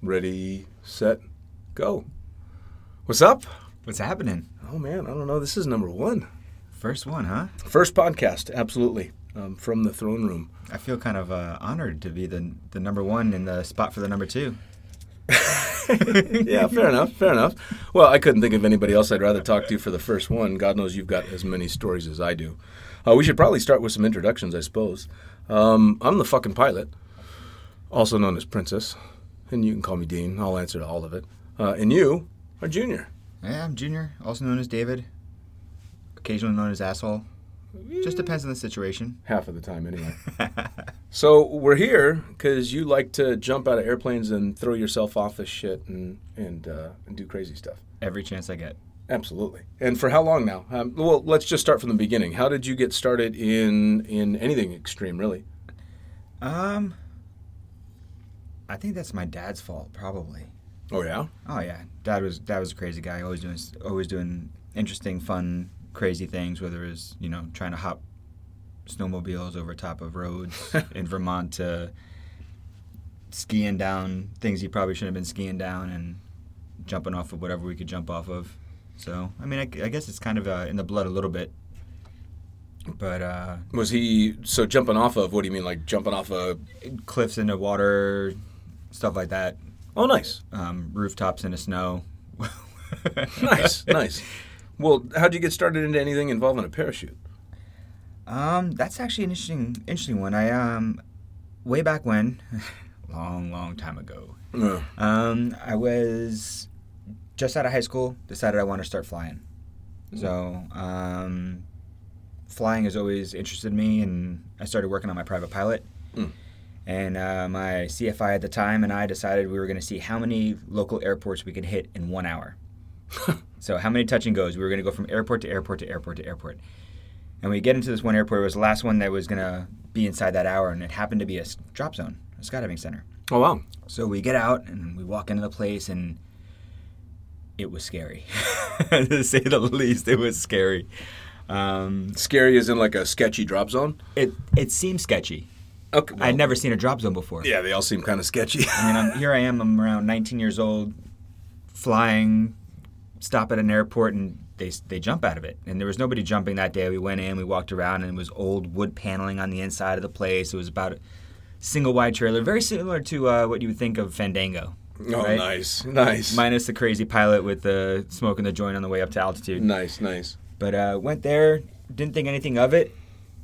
Ready, set, go. What's up? What's happening? Oh man, I don't know. This is number one. First one, huh? First podcast, absolutely, um, from the throne room. I feel kind of uh, honored to be the the number one in the spot for the number two. yeah, fair enough. Fair enough. Well, I couldn't think of anybody else I'd rather talk to for the first one. God knows you've got as many stories as I do. Uh, we should probably start with some introductions, I suppose. Um, I'm the fucking pilot, also known as Princess, and you can call me Dean. I'll answer to all of it. Uh, and you are Junior. Yeah, I'm Junior, also known as David, occasionally known as asshole. Just depends on the situation. Half of the time, anyway. so we're here because you like to jump out of airplanes and throw yourself off the shit and and uh, and do crazy stuff. Every chance I get. Absolutely. And for how long now? Um, well, let's just start from the beginning. How did you get started in in anything extreme, really? Um, I think that's my dad's fault, probably. Oh yeah. Oh yeah, dad was dad was a crazy guy. Always doing always doing interesting, fun, crazy things. Whether it was you know trying to hop snowmobiles over top of roads in Vermont to skiing down things he probably shouldn't have been skiing down and jumping off of whatever we could jump off of. So I mean, I, I guess it's kind of uh, in the blood a little bit. But uh, Was he so jumping off of? What do you mean, like jumping off of cliffs into water, stuff like that. Oh, nice, Um, rooftops the snow. nice, nice. Well, how'd you get started into anything involving a parachute? Um, that's actually an interesting, interesting one. I um, way back when, long, long time ago. Uh, Um, I was just out of high school. Decided I wanted to start flying. So, um, flying has always interested me, and I started working on my private pilot. Mm. And uh, my CFI at the time and I decided we were going to see how many local airports we could hit in one hour. so, how many touch and goes? We were going to go from airport to airport to airport to airport. And we get into this one airport. It was the last one that was going to be inside that hour, and it happened to be a drop zone, a skydiving center. oh wow. So we get out and we walk into the place, and it was scary, to say the least. It was scary. Um, Scary as in like a sketchy drop zone. it it seemed sketchy. Okay. I'd never seen a drop zone before. Yeah, they all seem kind of sketchy. I mean, I'm, here I am. I'm around 19 years old, flying, stop at an airport, and they they jump out of it. And there was nobody jumping that day. We went in, we walked around, and it was old wood paneling on the inside of the place. It was about a single wide trailer, very similar to uh, what you would think of Fandango. oh, right? nice, nice, minus the crazy pilot with the smoking the joint on the way up to altitude. nice, nice. But uh, went there, didn't think anything of it.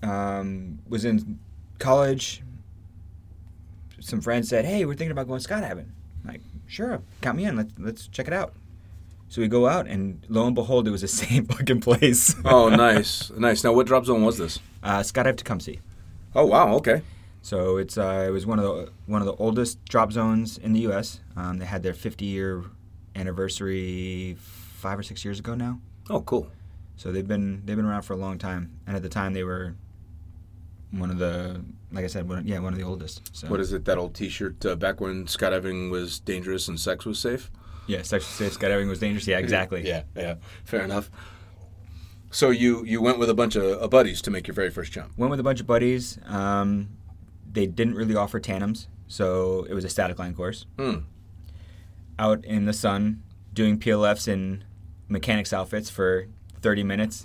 Um, was in college. Some friends said, "Hey, we're thinking about going skydiving." I'm like, sure, count me in. Let's let's check it out. So we go out, and lo and behold, it was the same fucking place. Oh, nice, nice. Now, what drop zone was this? uh, skydive Tecumseh. Oh wow. Okay. So it's uh, it was one of the one of the oldest drop zones in the U.S. Um, they had their 50 year anniversary five or six years ago now. Oh, cool. So they've been they've been around for a long time, and at the time they were one of the like I said, one, yeah, one of the oldest. So What is it? That old T-shirt uh, back when skydiving was dangerous and sex was safe. yeah, sexually safe skydiving was dangerous. Yeah, exactly. Yeah, yeah. Fair enough. So you you went with a bunch of uh, buddies to make your very first jump. Went with a bunch of buddies. Um, they didn't really offer tandems, so it was a static line course. Hmm. Out in the sun, doing PLFs in mechanics outfits for 30 minutes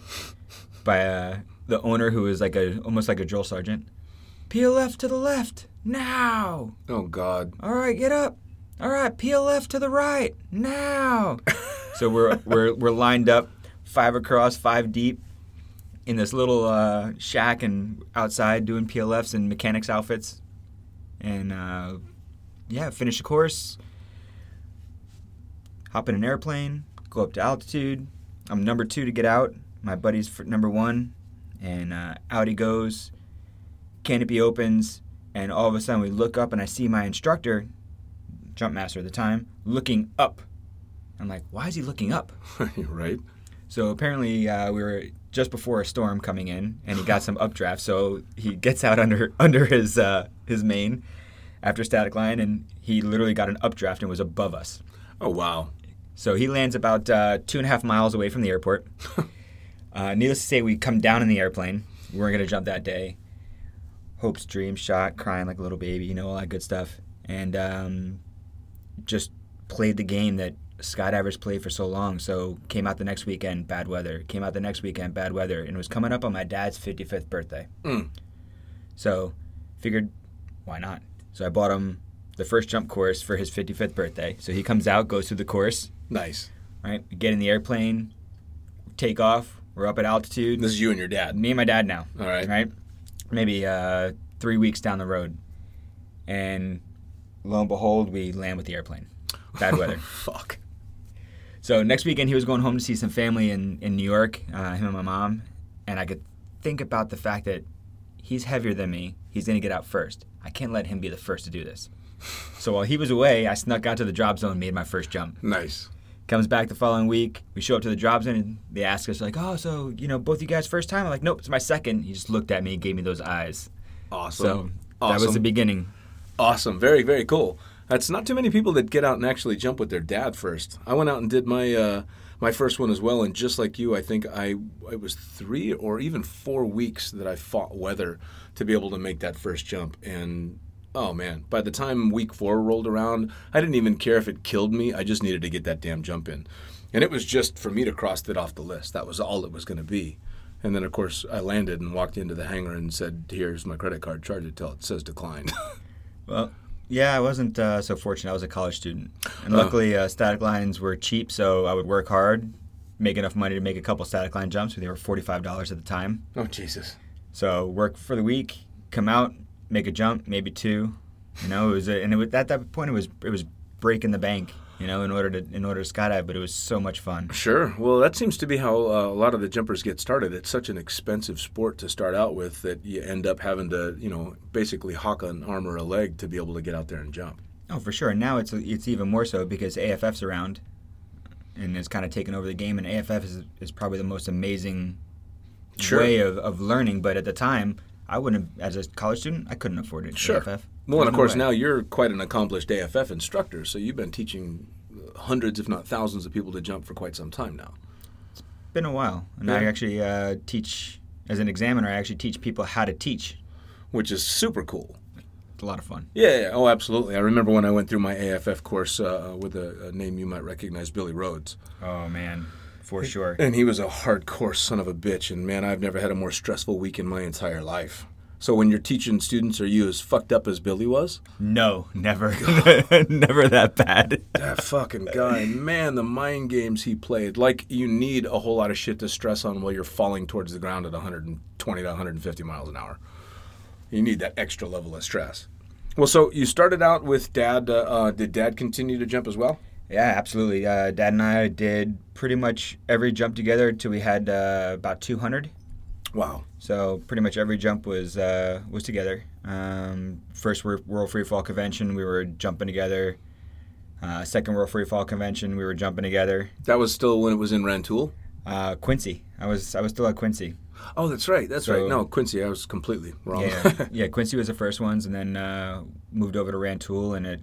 by uh, the owner who is like a almost like a drill sergeant. PLF to the left now. Oh God. All right, get up. All right, left to the right now. so we're we're we're lined up, five across, five deep, in this little uh, shack and outside doing PLFs and mechanics outfits, and uh, yeah, finish the course. Hop in an airplane, go up to altitude. I'm number two to get out. My buddy's number one, and uh, out he goes. Canopy opens, and all of a sudden we look up, and I see my instructor, jump master at the time, looking up. I'm like, why is he looking up? You're right. So apparently uh, we were just before a storm coming in, and he got some updraft. So he gets out under under his uh, his main after static line, and he literally got an updraft and was above us. Oh wow. So he lands about uh, two and a half miles away from the airport. Uh, needless to say, we come down in the airplane. We weren't going to jump that day. Hopes, dreams, shot, crying like a little baby, you know, all that good stuff. And um, just played the game that skydivers play for so long. So came out the next weekend, bad weather. Came out the next weekend, bad weather, and it was coming up on my dad's 55th birthday. Mm. So figured, why not? So I bought him the first jump course for his 55th birthday. So he comes out, goes through the course, Nice. right? We get in the airplane, take off. We're up at altitude. This is you and your dad. Me and my dad now. All right. Right? Maybe uh, three weeks down the road. And lo and behold, we land with the airplane. Bad weather. Fuck. So next weekend he was going home to see some family in, in New York, uh, him and my mom, and I could think about the fact that he's heavier than me. He's going to get out first. I can't let him be the first to do this. So while he was away, I snuck out to the drop zone, and made my first jump. Nice. Comes back the following week. We show up to the drop zone, and they ask us like, "Oh, so you know, both you guys first time?" I'm like, "Nope, it's my second. He just looked at me, and gave me those eyes. Awesome. So that was the beginning. Awesome. Very, very cool. That's not too many people that get out and actually jump with their dad first. I went out and did my uh, my first one as well, and just like you, I think I it was three or even four weeks that I fought weather to be able to make that first jump. And oh man, by the time week four rolled around, I didn't even care if it killed me. I just needed to get that damn jump in, and it was just for me to cross that off the list. That was all it was going to be. And then, of course, I landed and walked into the hangar and said, "Here's my credit card. Charge it till it says declined." Well, yeah, I wasn't uh, so fortunate. I was a college student, and Oh. luckily, uh, static lines were cheap, so I would work hard, make enough money to make a couple static line jumps. They were forty five dollars at the time. oh Jesus! So work for the week, come out, make a jump, maybe two. You know, it was a, and it was, at that point it was it was breaking the bank. You know, in order to in order to skydive, but it was so much fun. Sure. Well, that seems to be how uh, a lot of the jumpers get started. It's such an expensive sport to start out with that you end up having to, you know, basically hawk an arm or a leg to be able to get out there and jump. Oh, for sure. And now it's it's even more so because AFF's around, and it's kind of taken over the game. And AFF is is probably the most amazing Sure. way of, of learning. But at the time, I wouldn't, as a college student, I couldn't afford it. Sure. AFF. Well, and of no course, way. now you're quite an accomplished AFF instructor, so you've been teaching hundreds, if not thousands, of people to jump for quite some time now. It's been a while, and I actually uh, teach as an examiner. I actually teach people how to teach. Which is super cool. It's a lot of fun. Yeah, yeah, oh, absolutely. I remember when I went through my AFF course uh, with a, a name you might recognize, Billy Rhodes. Oh man, for sure. And he was a hardcore son of a bitch. And man, I've never had a more stressful week in my entire life. So when you're teaching students, are you as fucked up as Billy was? No, never, never that bad. That fucking guy, man, the mind games he played. Like you need a whole lot of shit to stress on while you're falling towards the ground at 120 to 150 miles an hour. You need that extra level of stress. Well, so you started out with dad. Uh, uh, did dad continue to jump as well? Yeah, absolutely. Uh, Dad and I did pretty much every jump together until we had uh, about 200. Wow. So pretty much every jump was uh, was together. Um, first World Free Fall Convention, we were jumping together. Uh, second World Free Fall Convention, we were jumping together. That was still when it was in Rantoul. Uh, Quincy, I was I was still at Quincy. Oh, that's right. That's So- right. No, Quincy, I was completely wrong. Yeah, yeah. Quincy was the first ones, and then uh, moved over to Rantoul, and it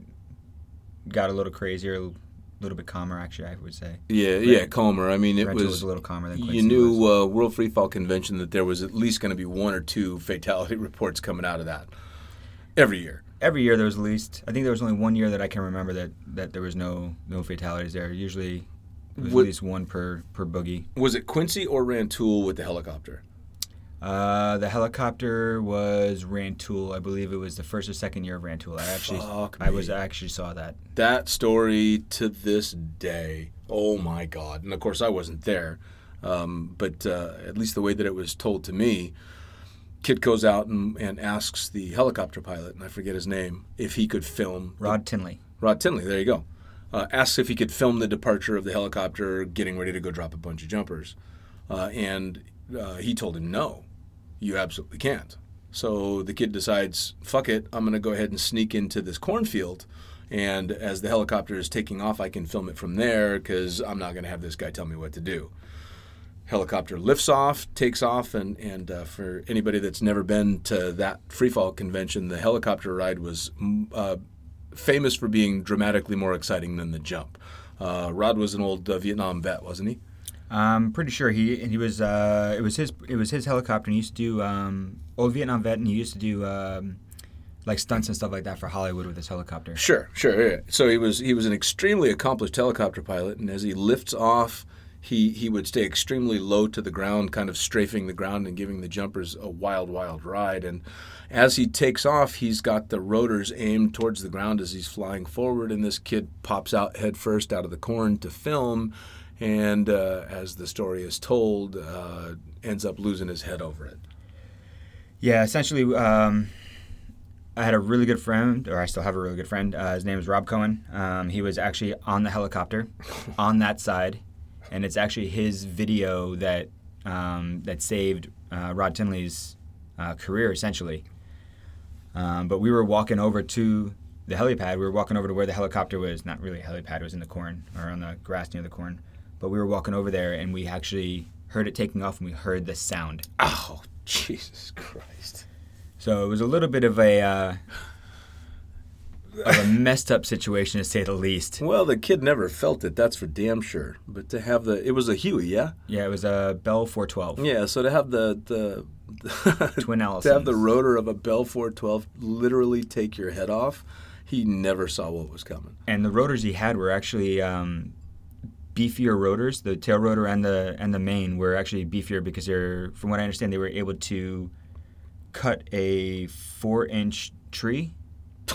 got a little crazier, a little bit calmer, actually. I would say yeah, yeah, calmer. I mean, it was, was. a little calmer than Quincy You knew was. uh, World Free Fall Convention that there was at least going to be one or two fatality reports coming out of that every year. Every year there was at least. I think there was only one year that I can remember that, that there was no no fatalities there. Usually, it was Would- at least one per per boogie. Was it Quincy or Rantoul with the helicopter? Uh, the helicopter was Rantoul. I believe it was the first or second year of Rantoul. I actually, Fuck I was me. I actually saw that. That story to this day. Oh my God! And of course, I wasn't there, um, but uh, at least the way that it was told to me, kid goes out and, and asks the helicopter pilot, and I forget his name, if he could film the Rod Tinley. Rod Tinley, there you go. Uh, asks if he could film the departure of the helicopter getting ready to go drop a bunch of jumpers. Uh, and uh, he told him, no, you absolutely can't. So the kid decides, fuck it, I'm going to go ahead and sneak into this cornfield. And as the helicopter is taking off, I can film it from there because I'm not going to have this guy tell me what to do. Helicopter lifts off, takes off, and, and uh, for anybody that's never been to that freefall convention, the helicopter ride was mm, uh, famous for being dramatically more exciting than the jump. Uh, Rod was an old uh, Vietnam vet, wasn't he? I'm pretty sure he and he was. Uh, it was his. It was his helicopter. And he used to do um, old Vietnam vet, and he used to do um, like stunts and stuff like that for Hollywood with his helicopter. Sure, sure. Yeah. So he was he was an extremely accomplished helicopter pilot, and as he lifts off, he he would stay extremely low to the ground, kind of strafing the ground and giving the jumpers a wild, wild ride. And as he takes off, he's got the rotors aimed towards the ground as he's flying forward, and this kid pops out head first out of the corn to film. And uh, as the story is told, uh, ends up losing his head over it. Yeah, essentially, um, I had a really good friend, or I still have a really good friend. Uh, his name is Rob Cohen. Um, he was actually on the helicopter, on that side, and it's actually his video that um, that saved uh, Rod Tinley's uh, career, essentially. Um, but we were walking over to the helipad. We were walking over to where the helicopter was. Not really a helipad; it was in the corn or on the grass near the corn. But we were walking over there, and we actually heard it taking off, and we heard the sound. Oh, Jesus Christ! So it was a little bit of a uh, of a messed up situation to say the least. Well, the kid never felt it. That's for damn sure. But to have the, it was a Huey, yeah. Yeah, it was a Bell 412. Yeah, so to have the the Twin to have the rotor of a Bell 412 literally take your head off, he never saw what was coming. And the rotors he had were actually um, beefier rotors. The tail rotor and the and the main were actually beefier because they're, from what I understand, they were able to cut a four inch tree.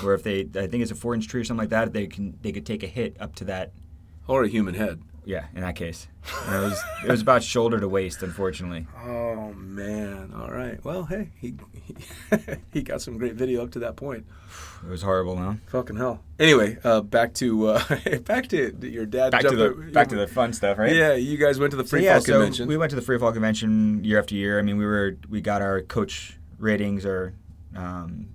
Or if they, I think it's a four inch tree or something like that, they can they could take a hit up to that. Or a human head. Yeah, in that case, And it was it was about shoulder to waist, unfortunately. Oh man! All right. Well, hey, he he, he got some great video up to that point. It was horrible, huh? Fucking hell. Anyway, uh, back to uh, back to your dad. Back to the back to the fun stuff, right? Yeah, you guys went to the So, free yeah, fall so convention. we went to the free fall convention year after year. I mean, we were we got our coach ratings or um,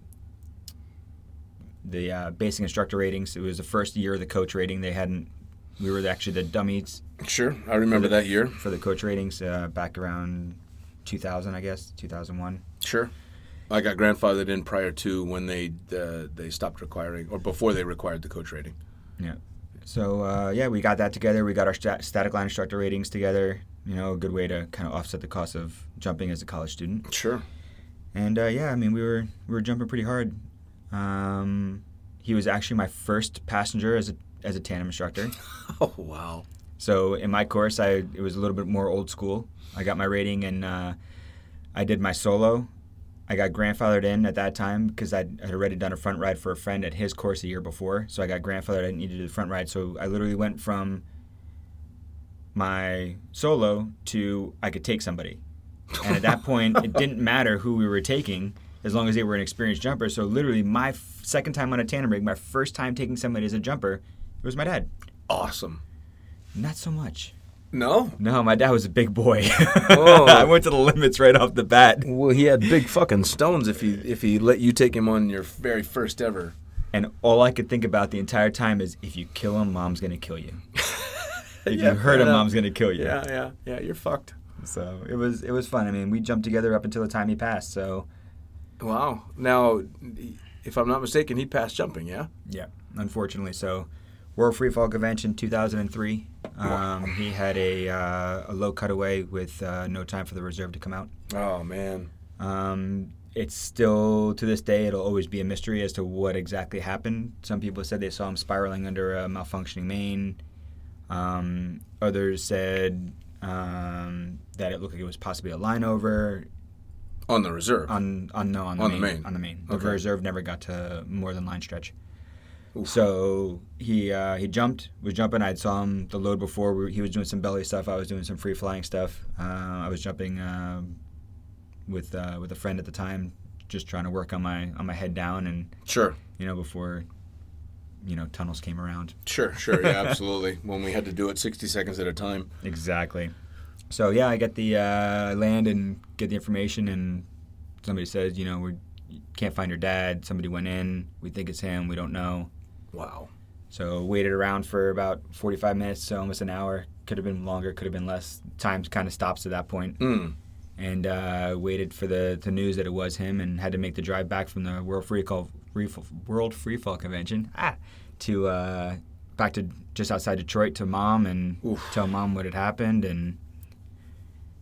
the uh, basic instructor ratings. It was the first year of the coach rating. They hadn't. We were actually the dummies sure, I remember that year. for the coach ratings uh, back around 2000, I guess 2001. Sure. I got grandfathered in prior to when they uh, they stopped requiring, or before they required the coach rating. Yeah. So uh, yeah, we got that together. We got our stat- static line instructor ratings together. You know, a good way to kind of offset the cost of jumping as a college student. Sure. And uh, yeah, I mean, we were we were jumping pretty hard. Um, he was actually my first passenger as a as a tandem instructor. Oh wow. So in my course, I it was a little bit more old school. I got my rating and uh, I did my solo. I got grandfathered in at that time because I'd, I'd already done a front ride for a friend at his course a year before. So I got grandfathered. I didn't need to do the front ride. So I literally went from my solo to I could take somebody. And at that point, it didn't matter who we were taking as long as they were an experienced jumper. So literally, my f- second time on a tandem rig, my first time taking somebody as a jumper, it was my dad. Awesome. Not so much. No. No, my dad was a big boy. Whoa. I went to the limits right off the bat. Well, he had big fucking stones if he if he let you take him on your very first ever. And all I could think about the entire time is if you kill him, mom's to kill you. If Yeah, you hurt him, mom's to kill you. Yeah, yeah, yeah. You're fucked. So it was it was fun. I mean, we jumped together up until the time he passed. So Wow. Now, if I'm not mistaken, he passed jumping. Yeah. yeah, unfortunately. So World Free Fall Convention 2003. Um, he had a uh, a low cutaway with uh, no time for the reserve to come out. Oh man. Um, it's still to this day it'll always be a mystery as to what exactly happened. Some people said they saw him spiraling under a malfunctioning main. Um, others said um, that it looked like it was possibly a line over. On the reserve. On on no on the On the main, main. on the main. The Okay. reserve never got to more than line stretch. Oof. So he uh, he jumped, was jumping. I saw him the load before. We, he was doing some belly stuff. I was doing some free flying stuff. Uh, I was jumping um with uh, with a friend at the time, just trying to work on my on my head down, and Sure. you know before you know tunnels came around. Sure. Sure. Yeah. absolutely. when we had to do it 60 seconds at a time. Exactly. So yeah, I get the uh, land and get the information, and somebody says, you know, we can't find your dad. Somebody went in. We think it's him. We don't know. Wow. So waited around for about 45 minutes, so almost an hour. Could have been longer, could have been less. Time kind of stops at that point. Mm. And uh, waited for the, the news that it was him, and had to make the drive back from the World Free Fall, Free World Free Fall Convention ah, to uh, back to just outside Detroit to mom and Oof. tell mom what had happened. And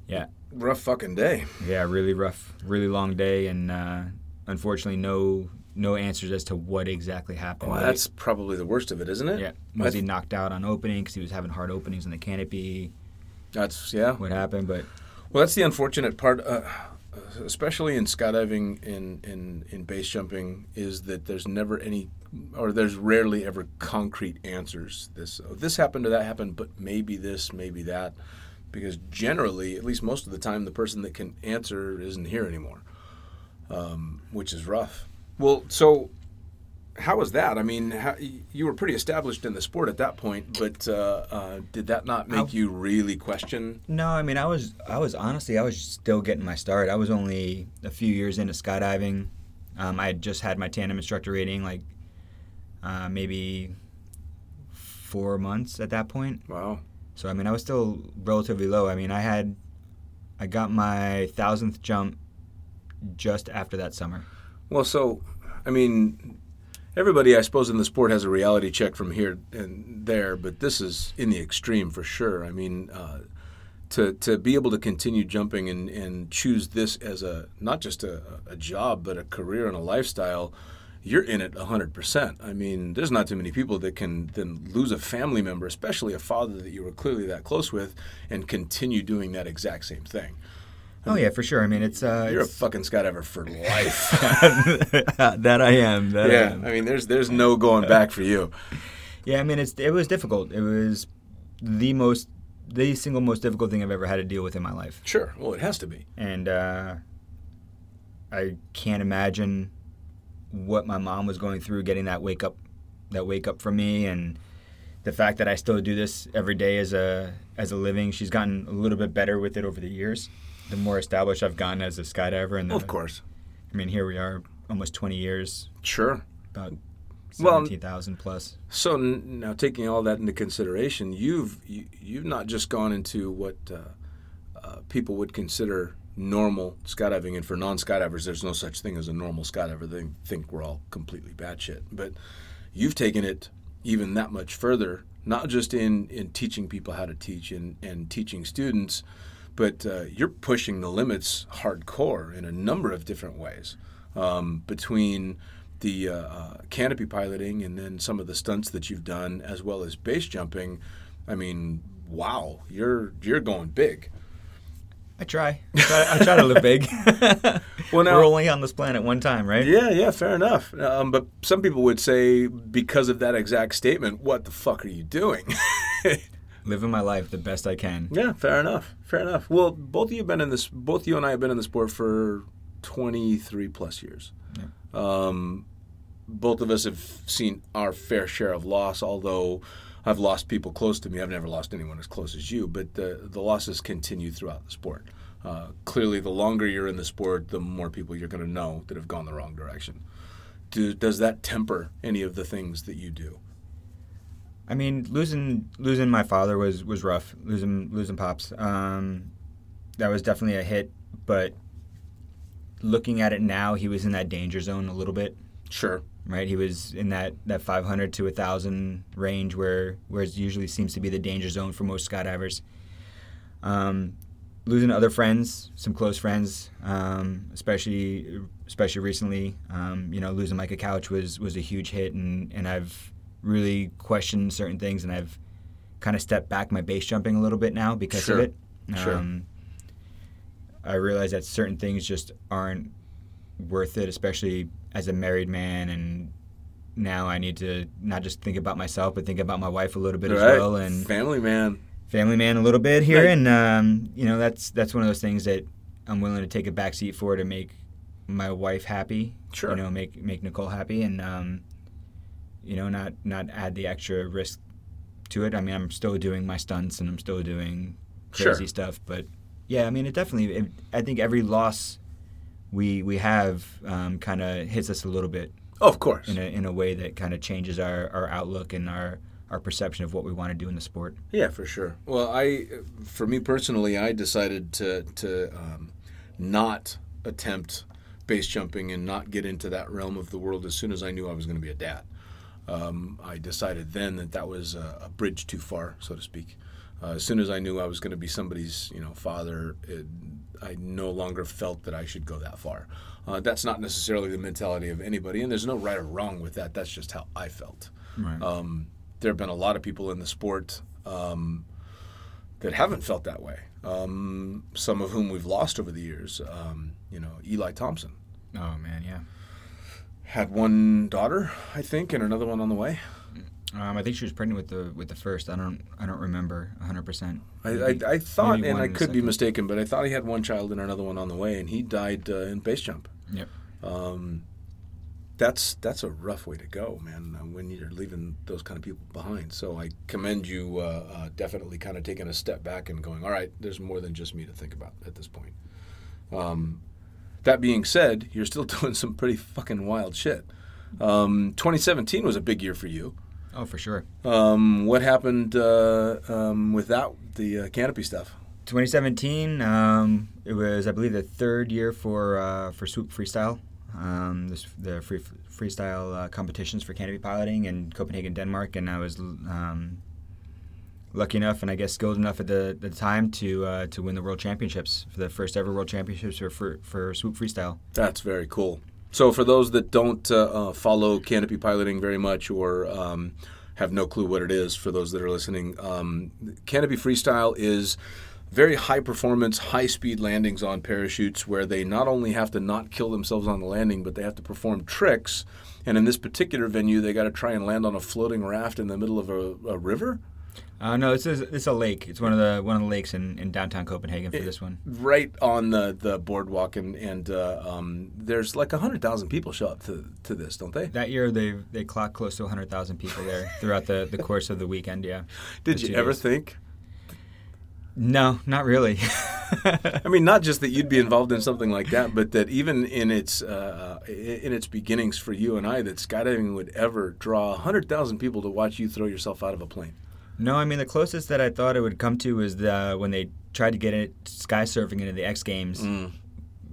yeah, Rough fucking day. yeah, really rough, really long day, and uh, unfortunately, no no answers as to what exactly happened. Well, Like, that's probably the worst of it, isn't it? yeah. Was he knocked out on opening because he was having hard openings in the canopy? That's yeah. What happened? But Well, that's the unfortunate part, uh, especially in skydiving in, in, in base jumping, is that there's never any, or there's rarely ever concrete answers. This oh, this happened or that happened, but maybe this, maybe that, because generally, at least most of the time, the person that can answer isn't here anymore, um, which is rough. Well, so how was that? I mean, how, you were pretty established in the sport at that point, but uh, uh, did that not make I- you really question? no, I mean, I was I was honestly I was still getting my start. I was only a few years into skydiving. Um, I had just had my tandem instructor rating, like uh, maybe four months at that point. Wow. So I mean, I was still relatively low. I mean, I had, I got my thousandth jump just after that summer. Well, so, I mean, everybody, I suppose, in the sport has a reality check from here and there, but this is in the extreme for sure. I mean, uh, to to be able to continue jumping and, and choose this as a not just a, a job, but a career and a lifestyle, you're in it 100%. I mean, there's not too many people that can then lose a family member, especially a father that you were clearly that close with, and continue doing that exact same thing. Oh yeah, for sure. I mean, it's uh, You're a it's- fucking skydiver for life. that I am. That I yeah, am. I mean, there's there's no going back for you. Yeah, I mean, it's it was difficult. It was the most, the single most difficult thing I've ever had to deal with in my life, Sure. Well, it has to be. and uh, I can't imagine what my mom was going through getting that wake up, that wake up from me, and the fact that I still do this every day as a as a living. She's gotten a little bit better with it over the years. The more established I've gotten as a skydiver, and the, of course. I mean, here we are, almost 20 years, Sure. about Well, 17,000 plus. So n- now, taking all that into consideration, you've you, you've not just gone into what uh, uh, people would consider normal skydiving, and for non-skydivers, there's no such thing as a normal skydiver. They think we're all completely batshit, but you've taken it even that much further. Not just in, in teaching people how to teach and, and teaching students, but uh, you're pushing the limits hardcore in a number of different ways. Um, between the uh, uh, canopy piloting and then some of the stunts that you've done, as well as base jumping, I mean, wow, you're you're going big. I try. I try, I try to live big. Well, now- We're only on this planet one time, right? Yeah, yeah, fair enough. Um, but some people would say, because of that exact statement, what the fuck are you doing? Living my life the best I can. yeah, fair enough. Fair enough. Well, both of you have been in this. Both you and I have been in the sport for twenty three plus years. Um, both of us have seen our fair share of loss. Although I've lost people close to me, I've never lost anyone as close as you. But the the losses continue throughout the sport. Uh, clearly, the longer you're in the sport, the more people you're going to know that have gone the wrong direction. Do, does that temper any of the things that you do? I mean, losing losing my father was was rough. Losing losing pops, um, that was definitely a hit. But looking at it now, he was in that danger zone a little bit. Sure. Right, he was in that, that 500 to 1,000 range where where it usually seems to be the danger zone for most skydivers. Um, losing other friends, some close friends, um, especially especially recently. Um, you know, losing Micah Couch was was a huge hit, and and I've really questioned certain things, and I've kind of stepped back my base jumping a little bit now because Sure. of it. Sure. Um, I realize that certain things just aren't worth it, especially as a married man and. Now I need to not just think about myself, but think about my wife a little bit as well, and Family man. family man a little bit here, Right. and um, you know that's that's one of those things that I'm willing to take a back seat for to make my wife happy. Sure. You know, make make Nicole happy, and um, you know, not not add the extra risk to it. I mean, I'm still doing my stunts and I'm still doing crazy Sure. stuff, but yeah, I mean, it definitely. It, I think every loss we we have um, kind of hits us a little bit Oh, of course. in a in a way that kind of changes our, our outlook and our our perception of what we want to do in the sport. Yeah, for sure. Well, I, for me personally, I decided to to um, not attempt base jumping and not get into that realm of the world as soon as I knew I was going to be a dad. Um, I decided then that that was a, a bridge too far, so to speak. Uh, as soon as I knew I was going to be somebody's, you know, father, it, I no longer felt that I should go that far. Uh, that's not necessarily the mentality of anybody, and there's no right or wrong with that. That's just how I felt. Right. Um, there have been a lot of people in the sport um, that haven't felt that way. Um, some of whom we've lost over the years. Um, you know, Eli Thompson oh man, yeah. Had one daughter, I think, and another one on the way. Um, I think she was pregnant with the with the first. I don't I don't remember 100. percent I, I, I thought, and I could be mistaken, but I thought he had one child and another one on the way, and he died uh, in base jump. Yep. Um, that's that's a rough way to go, man. uh, When you're leaving those kind of people behind, so I commend you. Uh, uh, definitely, kind of taking a step back and going, all right, there's more than just me to think about at this point. Um, that being said, you're still doing some pretty fucking wild shit. Um, 2017 was a big year for you. Oh, for sure. Um, what happened uh, um, without the uh, canopy stuff? 2017. Um, it was, I believe, the third year for uh, for Swoop Freestyle. Um, this, the free, freestyle uh, competitions for canopy piloting in Copenhagen, Denmark, and I was um, lucky enough and I guess skilled enough at the, the time to uh, to win the world championships for the first ever world championships for for, for Swoop Freestyle. That's very cool. So, for those that don't uh, uh, follow canopy piloting very much or um, have no clue what it is, for those that are listening, um, canopy freestyle is very high performance, high speed landings on parachutes where they not only have to not kill themselves on the landing, but they have to perform tricks. And in this particular venue, they got to try and land on a floating raft in the middle of a, a river. Uh, no, it's a, it's a lake. It's one of the one of the lakes in, in downtown Copenhagen for this one. right on the, the boardwalk, and and uh, um, there's like hundred thousand people show up to, to this, don't they? That year they they clocked close to 100,000 people there throughout the, the course of the weekend. Yeah. Did you ever days. think? No, not really. I mean, not just that you'd be involved in something like that, but that even in its uh, in its beginnings for you and I, that skydiving would ever draw hundred thousand people to watch you throw yourself out of a plane. No, I mean the closest that I thought it would come to was the, when they tried to get it sky surfing into the X Games Mm.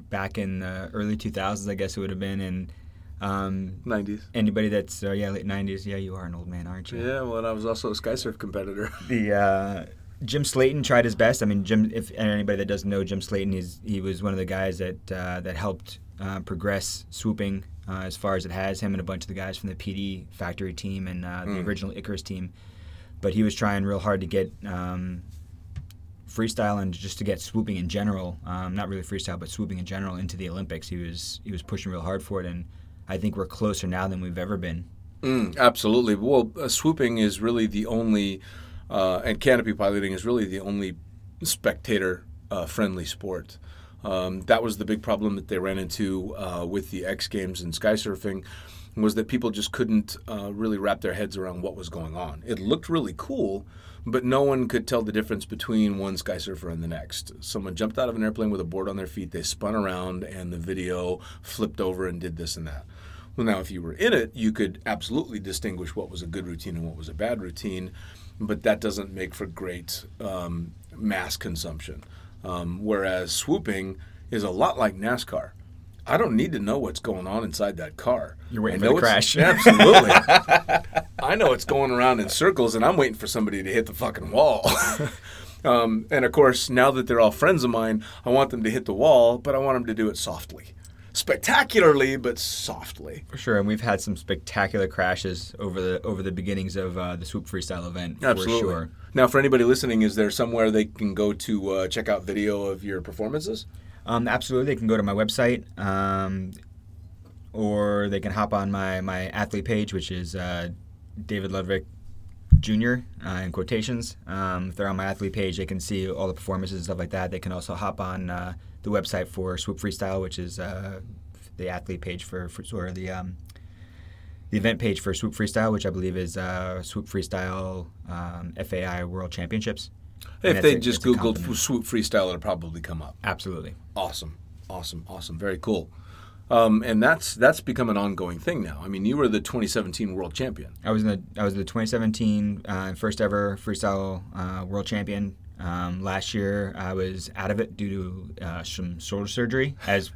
back in the early 2000s. I guess it would have been and. Um, Nineties. anybody that's uh, yeah late 90s yeah you are an old man aren't you Yeah, well, and I was also a sky surf competitor. the uh, Jim Slaton tried his best. I mean, Jim. If anybody that doesn't know Jim Slaton, he's he was one of the guys that uh, that helped uh, progress swooping uh, as far as it has. Him and a bunch of the guys from the PD factory team and uh, the Mm. original Icarus team. But he was trying real hard to get um, freestyle and just to get swooping in general. Um, not really freestyle, but swooping in general into the Olympics. He was he was pushing real hard for it, and I think we're closer now than we've ever been. Mm, absolutely. Well, uh, swooping is really the only, uh, and canopy piloting is really the only spectator uh, friendly sport. Um, that was the big problem that they ran into uh, with the X Games and sky surfing, was that people just couldn't uh, really wrap their heads around what was going on. It looked really cool, but no one could tell the difference between one sky surfer and the next. Someone jumped out of an airplane with a board on their feet, they spun around, and the video flipped over and did this and that. Well, now, if you were in it, you could absolutely distinguish what was a good routine and what was a bad routine, but that doesn't make for great um, mass consumption. Um, whereas swooping is a lot like NASCAR. I don't need to know what's going on inside that car. You're waiting I for the crash. Absolutely. I know it's going around in circles, and I'm waiting for somebody to hit the fucking wall. um, and of course, now that they're all friends of mine, I want them to hit the wall, but I want them to do it softly. Spectacularly, but softly. For sure, and we've had some spectacular crashes over the over the beginnings of uh, the swoop freestyle event. Absolutely. For sure. Now, for anybody listening, is there somewhere they can go to uh, check out video of your performances? Um, absolutely, they can go to my website, um, or they can hop on my my athlete page, which is uh, David Ludwig Jr. Uh, in quotations. Um, if they're on my athlete page, they can see all the performances and stuff like that. They can also hop on uh, the website for Swoop Freestyle, which is uh, the athlete page for, for or the um, the event page for Swoop Freestyle, which I believe is uh, Swoop Freestyle um, FAI World Championships. If they just Googled swoop freestyle, it'll probably come up. Absolutely. Awesome, awesome, awesome. Very cool. Um, and that's that's become an ongoing thing now. I mean, you were the 2017 world champion. I was in the I was the 2017 uh, first ever freestyle uh, world champion. Um, last year I was out of it due to uh, some shoulder surgery, as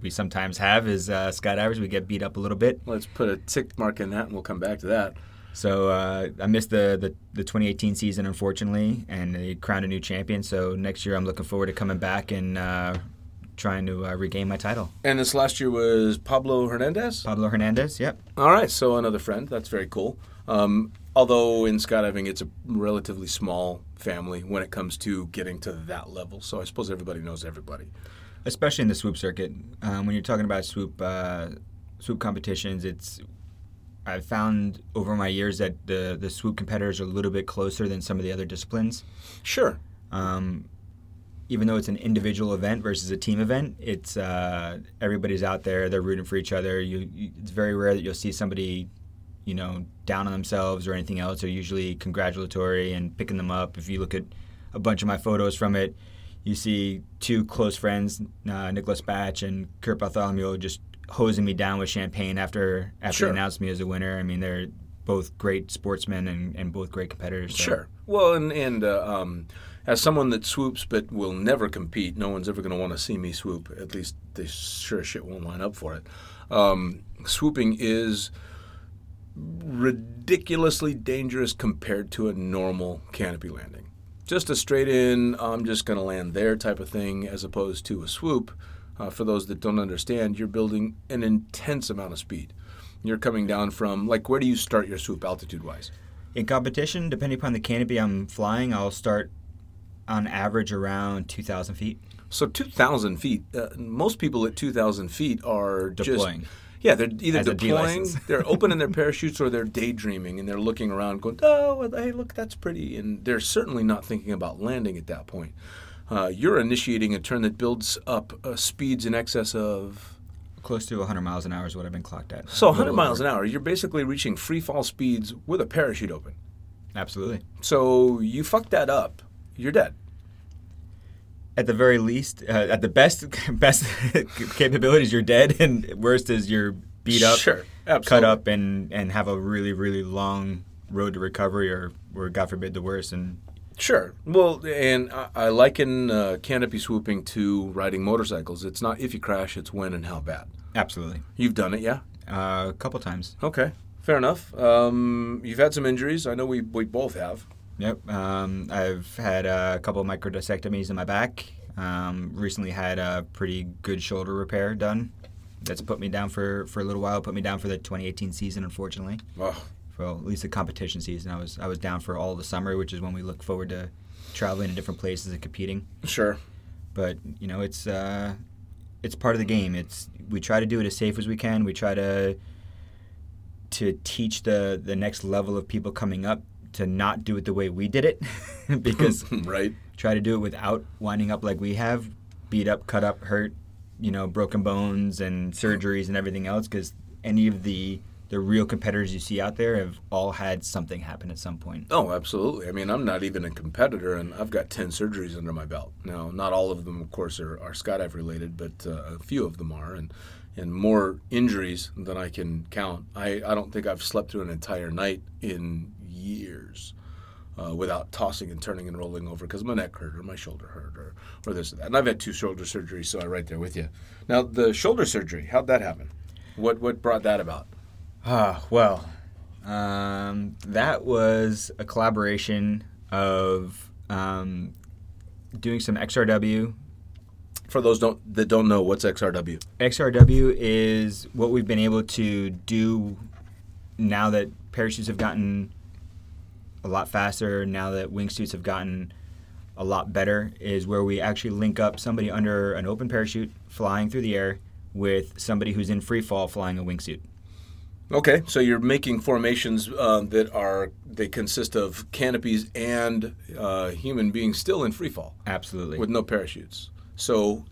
we sometimes have as uh, skydivers. We get beat up a little bit. Let's put a tick mark in that, and we'll come back to that. So uh, I missed the, the, the 2018 season, unfortunately, and they crowned a new champion. So next year, I'm looking forward to coming back and uh, trying to uh, regain my title. And this last year was Pablo Hernandez. Pablo Hernandez, yep. All right, so another friend. That's very cool. Um, although in skydiving, it's a relatively small family when it comes to getting to that level. So I suppose everybody knows everybody. Especially in the swoop circuit, um, when you're talking about swoop uh, swoop competitions, it's I've found over my years that the the swoop competitors are a little bit closer than some of the other disciplines. Sure. Um, even though it's an individual event versus a team event, it's uh, everybody's out there. They're rooting for each other. You, you, it's very rare that you'll see somebody, you know, down on themselves or anything else. They're usually congratulatory and picking them up. If you look at a bunch of my photos from it, you see two close friends, uh, Nicholas Batsch and Curt Bartholomew, just hosing me down with champagne after after Sure. they announced me as a winner. I mean, they're both great sportsmen and, and both great competitors. so- Sure. Well, and and uh, um, as someone that swoops but will never compete, no one's ever going to want to see me swoop. At least they sure shit won't line up for it. Um, swooping is ridiculously dangerous compared to a normal canopy landing. Just a straight in, I'm just going to land there type of thing, as opposed to a swoop. Uh, for those that don't understand, you're building an intense amount of speed. You're coming down from, like, where do you start your swoop altitude wise? In competition, depending upon the canopy I'm flying, I'll start on average around 2,000 feet. So 2,000 feet, uh, most people at 2,000 feet are Deploying. just. Yeah, they're either As deploying, they're opening their parachutes, or they're daydreaming and they're looking around going, oh, hey, look, that's pretty. And they're certainly not thinking about landing at that point. Uh, you're initiating a turn that builds up uh, speeds in excess of. Close to 100 miles an hour is what I've been clocked at. So 100 miles an hour. You're basically reaching free fall speeds with a parachute open. Absolutely. So you fuck that up, you're dead. At the very least, uh, at the best best capabilities, you're dead, and worst is you're beat up, Sure, cut up, and and have a really really long road to recovery, or or God forbid the worst. And Sure. Well, and I, I liken uh, canopy swooping to riding motorcycles. It's not if you crash, it's when and how bad. absolutely, You've done it, yeah? uh, a couple times. Okay, fair enough. Um, you've had some injuries. I know we, we both have. Yep. Um, I've had a couple of microdiscectomies in my back. Um, recently had a pretty good shoulder repair done. That's put me down for, for a little while. Put me down for the 2018 season, unfortunately. Oh, For at least the competition season, I was I was down for all the summer, which is when we look forward to traveling to different places and competing. sure. But you know, it's uh, it's part of the game. It's we try to do it as safe as we can. We try to to teach the the next level of people coming up to not do it the way we did it, because right. try to do it without winding up like we have, beat up, cut up, hurt, you know, broken bones and surgeries and everything else. Because any of the the real competitors you see out there have all had something happen at some point. Oh, absolutely. I mean, I'm not even a competitor, and I've got 10 surgeries under my belt. Now, not all of them, of course, are, are skydive related, but uh, a few of them are, and, and more injuries than I can count. I, I don't think I've slept through an entire night in years uh, without tossing and turning and rolling over because my neck hurt or my shoulder hurt or, or this or that. And I've had two shoulder surgeries, so I'm right there with you. Now, the shoulder surgery, how'd that happen? What, what brought that about? Ah, well, um, that was a collaboration of um, doing some XRW. For those don't that don't know, what's XRW? XRW is what we've been able to do now that parachutes have gotten a lot faster, now that wingsuits have gotten a lot better, is where we actually link up somebody under an open parachute flying through the air with somebody who's in free fall flying a wingsuit. Okay, so you're making formations uh, that are they consist of canopies and uh, human beings still in free fall Absolutely. with no parachutes. So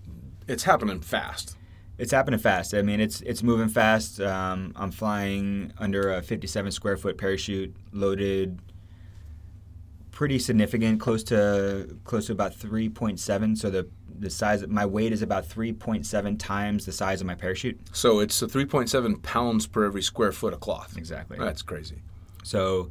it's happening fast. It's happening fast. I mean, it's it's moving fast. Um, I'm flying under a 57 square foot parachute, loaded pretty significant, close to close to about 3.7. So the the size, of my weight is about 3.7 times the size of my parachute. So it's a 3.7 pounds per every square foot of cloth. Exactly. That's crazy. So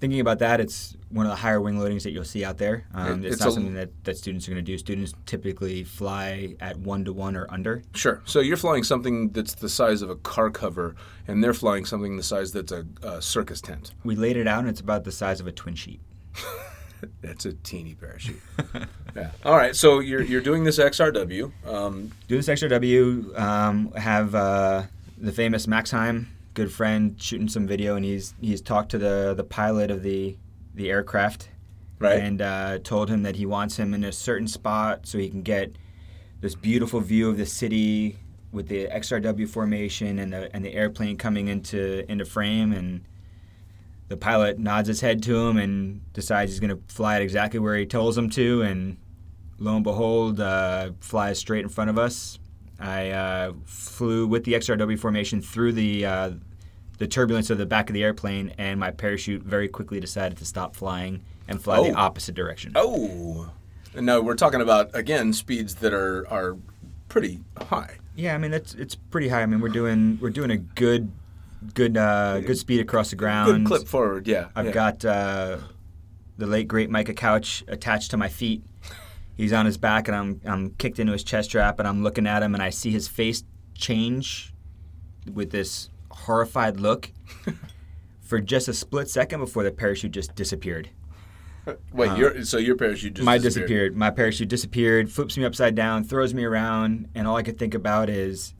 thinking about that, it's one of the higher wing loadings that you'll see out there. Um, it's, it's not a- something that, that students are going to do. Students typically fly at one to one or under. Sure. So you're flying something that's the size of a car cover, and they're flying something the size that's a, a circus tent. We laid it out, and it's about the size of a twin sheet. That's a teeny parachute. yeah. All right. So you're you're doing this XRW. Um, Do this XRW. Um, have uh, the famous Max Haim, good friend, shooting some video, and he's he's talked to the the pilot of the the aircraft, right. and uh, told him that he wants him in a certain spot so he can get this beautiful view of the city with the XRW formation and the and the airplane coming into into frame and the pilot nods his head to him and decides he's going to fly it exactly where he tells him to and lo and behold uh, flies straight in front of us I uh, flew with the XRW formation through the uh, the turbulence of the back of the airplane and my parachute very quickly decided to stop flying and fly the Oh. opposite direction oh. no, we're talking about again speeds that are are pretty high. Yeah, I mean it's it's pretty high. I mean we're doing we're doing a good good uh, good speed across the ground. Good clip forward. Yeah. I've yeah. got uh, the late great Micah Couch attached to my feet. He's on his back and I'm I'm kicked into his chest strap and I'm looking at him and I see his face change with this horrified look for just a split second before the parachute just disappeared. Wait. your so your parachute just My disappeared. disappeared. My parachute disappeared, flips me upside down, throws me around, and all I could think about is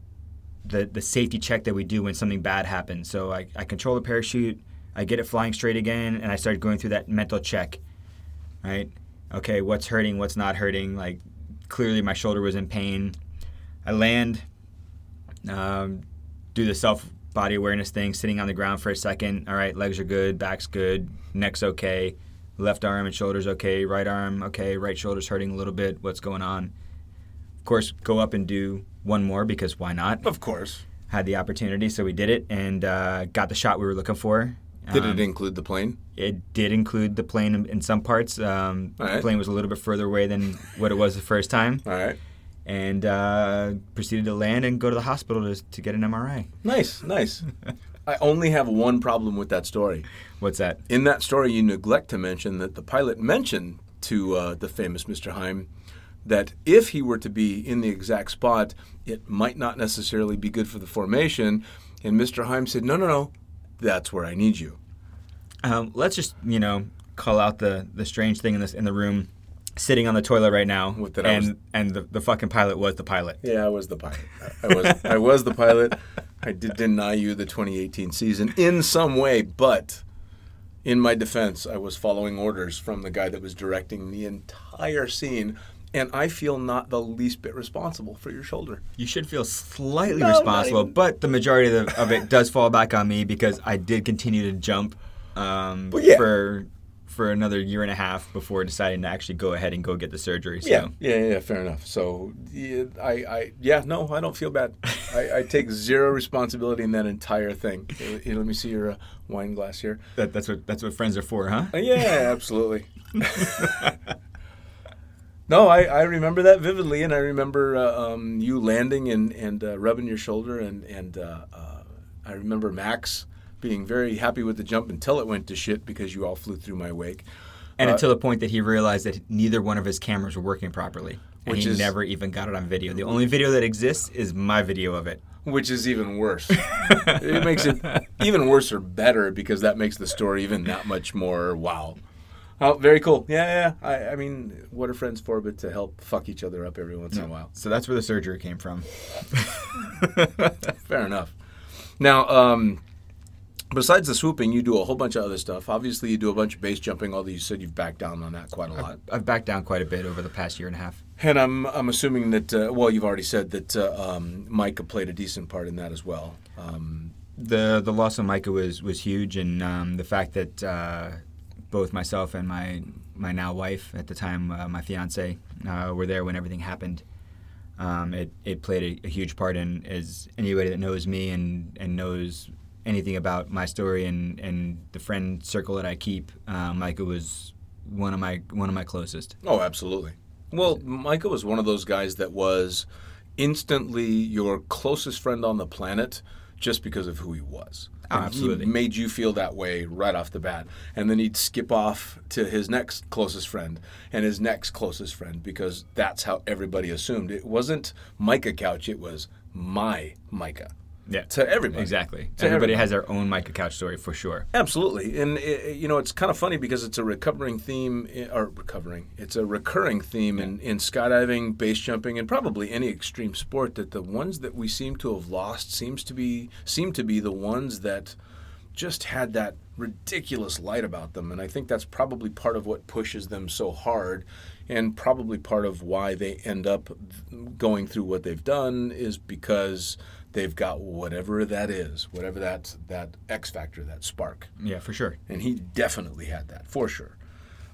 the the safety check that we do when something bad happens. So I, I control the parachute, I get it flying straight again, and I started going through that mental check. Right? Okay, what's hurting, what's not hurting? Like clearly my shoulder was in pain. I land, um, do the self body awareness thing, sitting on the ground for a second. All right, legs are good, back's good, neck's okay, left arm and shoulders okay, right arm okay, right shoulder's hurting a little bit. What's going on? Of course, go up and do one more because why not? Of course. Had the opportunity, so we did it and uh, got the shot we were looking for. Did Um, it include the plane? it did include the plane in, in some parts. Um, right. The plane was a little bit further away than what it was the first time, All right. and uh, proceeded to land and go to the hospital to, to get an MRI. Nice. Nice. I only have one problem with that story. What's that? In that story, you neglect to mention that the pilot mentioned to uh, the famous Mr. Haim that if he were to be in the exact spot, it might not necessarily be good for the formation. And Mr. Haim said, "No, no, no, that's where I need you." Um, let's just you know call out the the strange thing in this in the room, sitting on the toilet right now, and was- and the, the fucking pilot was the pilot. Yeah, I was the pilot. I was I was the pilot. I did deny you the 2018 season in some way, but in my defense, I was following orders from the guy that was directing the entire scene, and I feel not the least bit responsible for your shoulder. You should feel slightly No, responsible, even. but the majority of, the, of it does fall back on me because I did continue to jump um, yeah. for for another year and a half before deciding to actually go ahead and go get the surgery. So. Yeah, yeah, yeah. Fair enough. So, yeah, I, I, yeah, no, I don't feel bad. I, I take zero responsibility in that entire thing. Here, here, let me see your uh, wine glass here. That, that's what that's what friends are for, huh? Uh, Yeah, absolutely. no, I, I remember that vividly, and I remember uh, um, you landing and and uh, rubbing your shoulder, and and uh, uh, I remember Max being very happy with the jump until it went to shit because you all flew through my wake. And Uh, until the point that he realized that neither one of his cameras were working properly. And Which he is- never even got it on video. The only video that exists is my video of it. which is even worse. it makes it even worse or better because that makes the story even that much more wow. Oh, very cool. Yeah, yeah. I, I mean, what are friends for but to help fuck each other up every once in a while? So that's where the surgery came from. Fair enough. Now, um, besides the swooping, you do a whole bunch of other stuff. Obviously, you do a bunch of base jumping, although you said you've backed down on that quite a lot. I've backed down quite a bit over the past year and a half. And I'm, I'm assuming that, uh, well, you've already said that uh, um, Micah played a decent part in that as well. Um, The the loss of Micah was was huge, and um, the fact that uh, both myself and my my now wife at the time, uh, my fiance, uh, were there when everything happened. Um, it it played a, a huge part in as anybody that knows me and and knows anything about my story and and the friend circle that I keep. Uh, Micah was one of my one of my closest. Oh, absolutely. Well, Micah was one of those guys that was instantly your closest friend on the planet just because of who he was. And absolutely. He made you feel that way right off the bat. And then he'd skip off to his next closest friend and his next closest friend because that's how everybody assumed. It wasn't Micah Couch, it was my Micah. Yeah. To everybody. Exactly. To Everybody everybody. has their own Micah Couch story for sure. Absolutely, and it, you know it's kind of funny because it's a recovering theme, or recovering. It's a recurring theme in, in skydiving, base jumping, and probably any extreme sport. That the ones that we seem to have lost seems to be seem to be the ones that just had that ridiculous light about them, and I think that's probably part of what pushes them so hard, and probably part of why they end up going through what they've done is because they've got whatever that is, whatever that that X factor, that spark, Yeah, for sure. and he definitely had that for sure.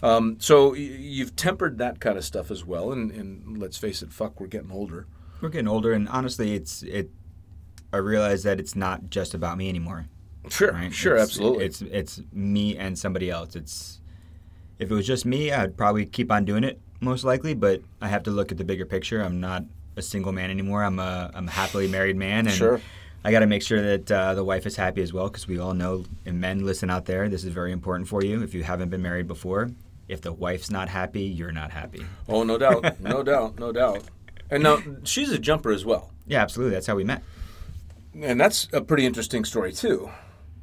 Um, so you've tempered that kind of stuff as well, and, and let's face it, fuck, we're getting older. We're getting older, and honestly, it's it. I realize that it's not just about me anymore. Sure, Right? sure, It's- absolutely. It's it's me and somebody else. It's if it was just me, I'd probably keep on doing it most likely. But I have to look at the bigger picture. I'm not a single man anymore. I'm a I'm a happily married man, and Sure. I got to make sure that uh, the wife is happy as well. Because we all know, and men listen out there, this is very important for you. If you haven't been married before, if the wife's not happy, you're not happy. oh, no doubt, no doubt, no doubt. And now she's a jumper as well. Yeah, absolutely. That's how we met. And that's a pretty interesting story too,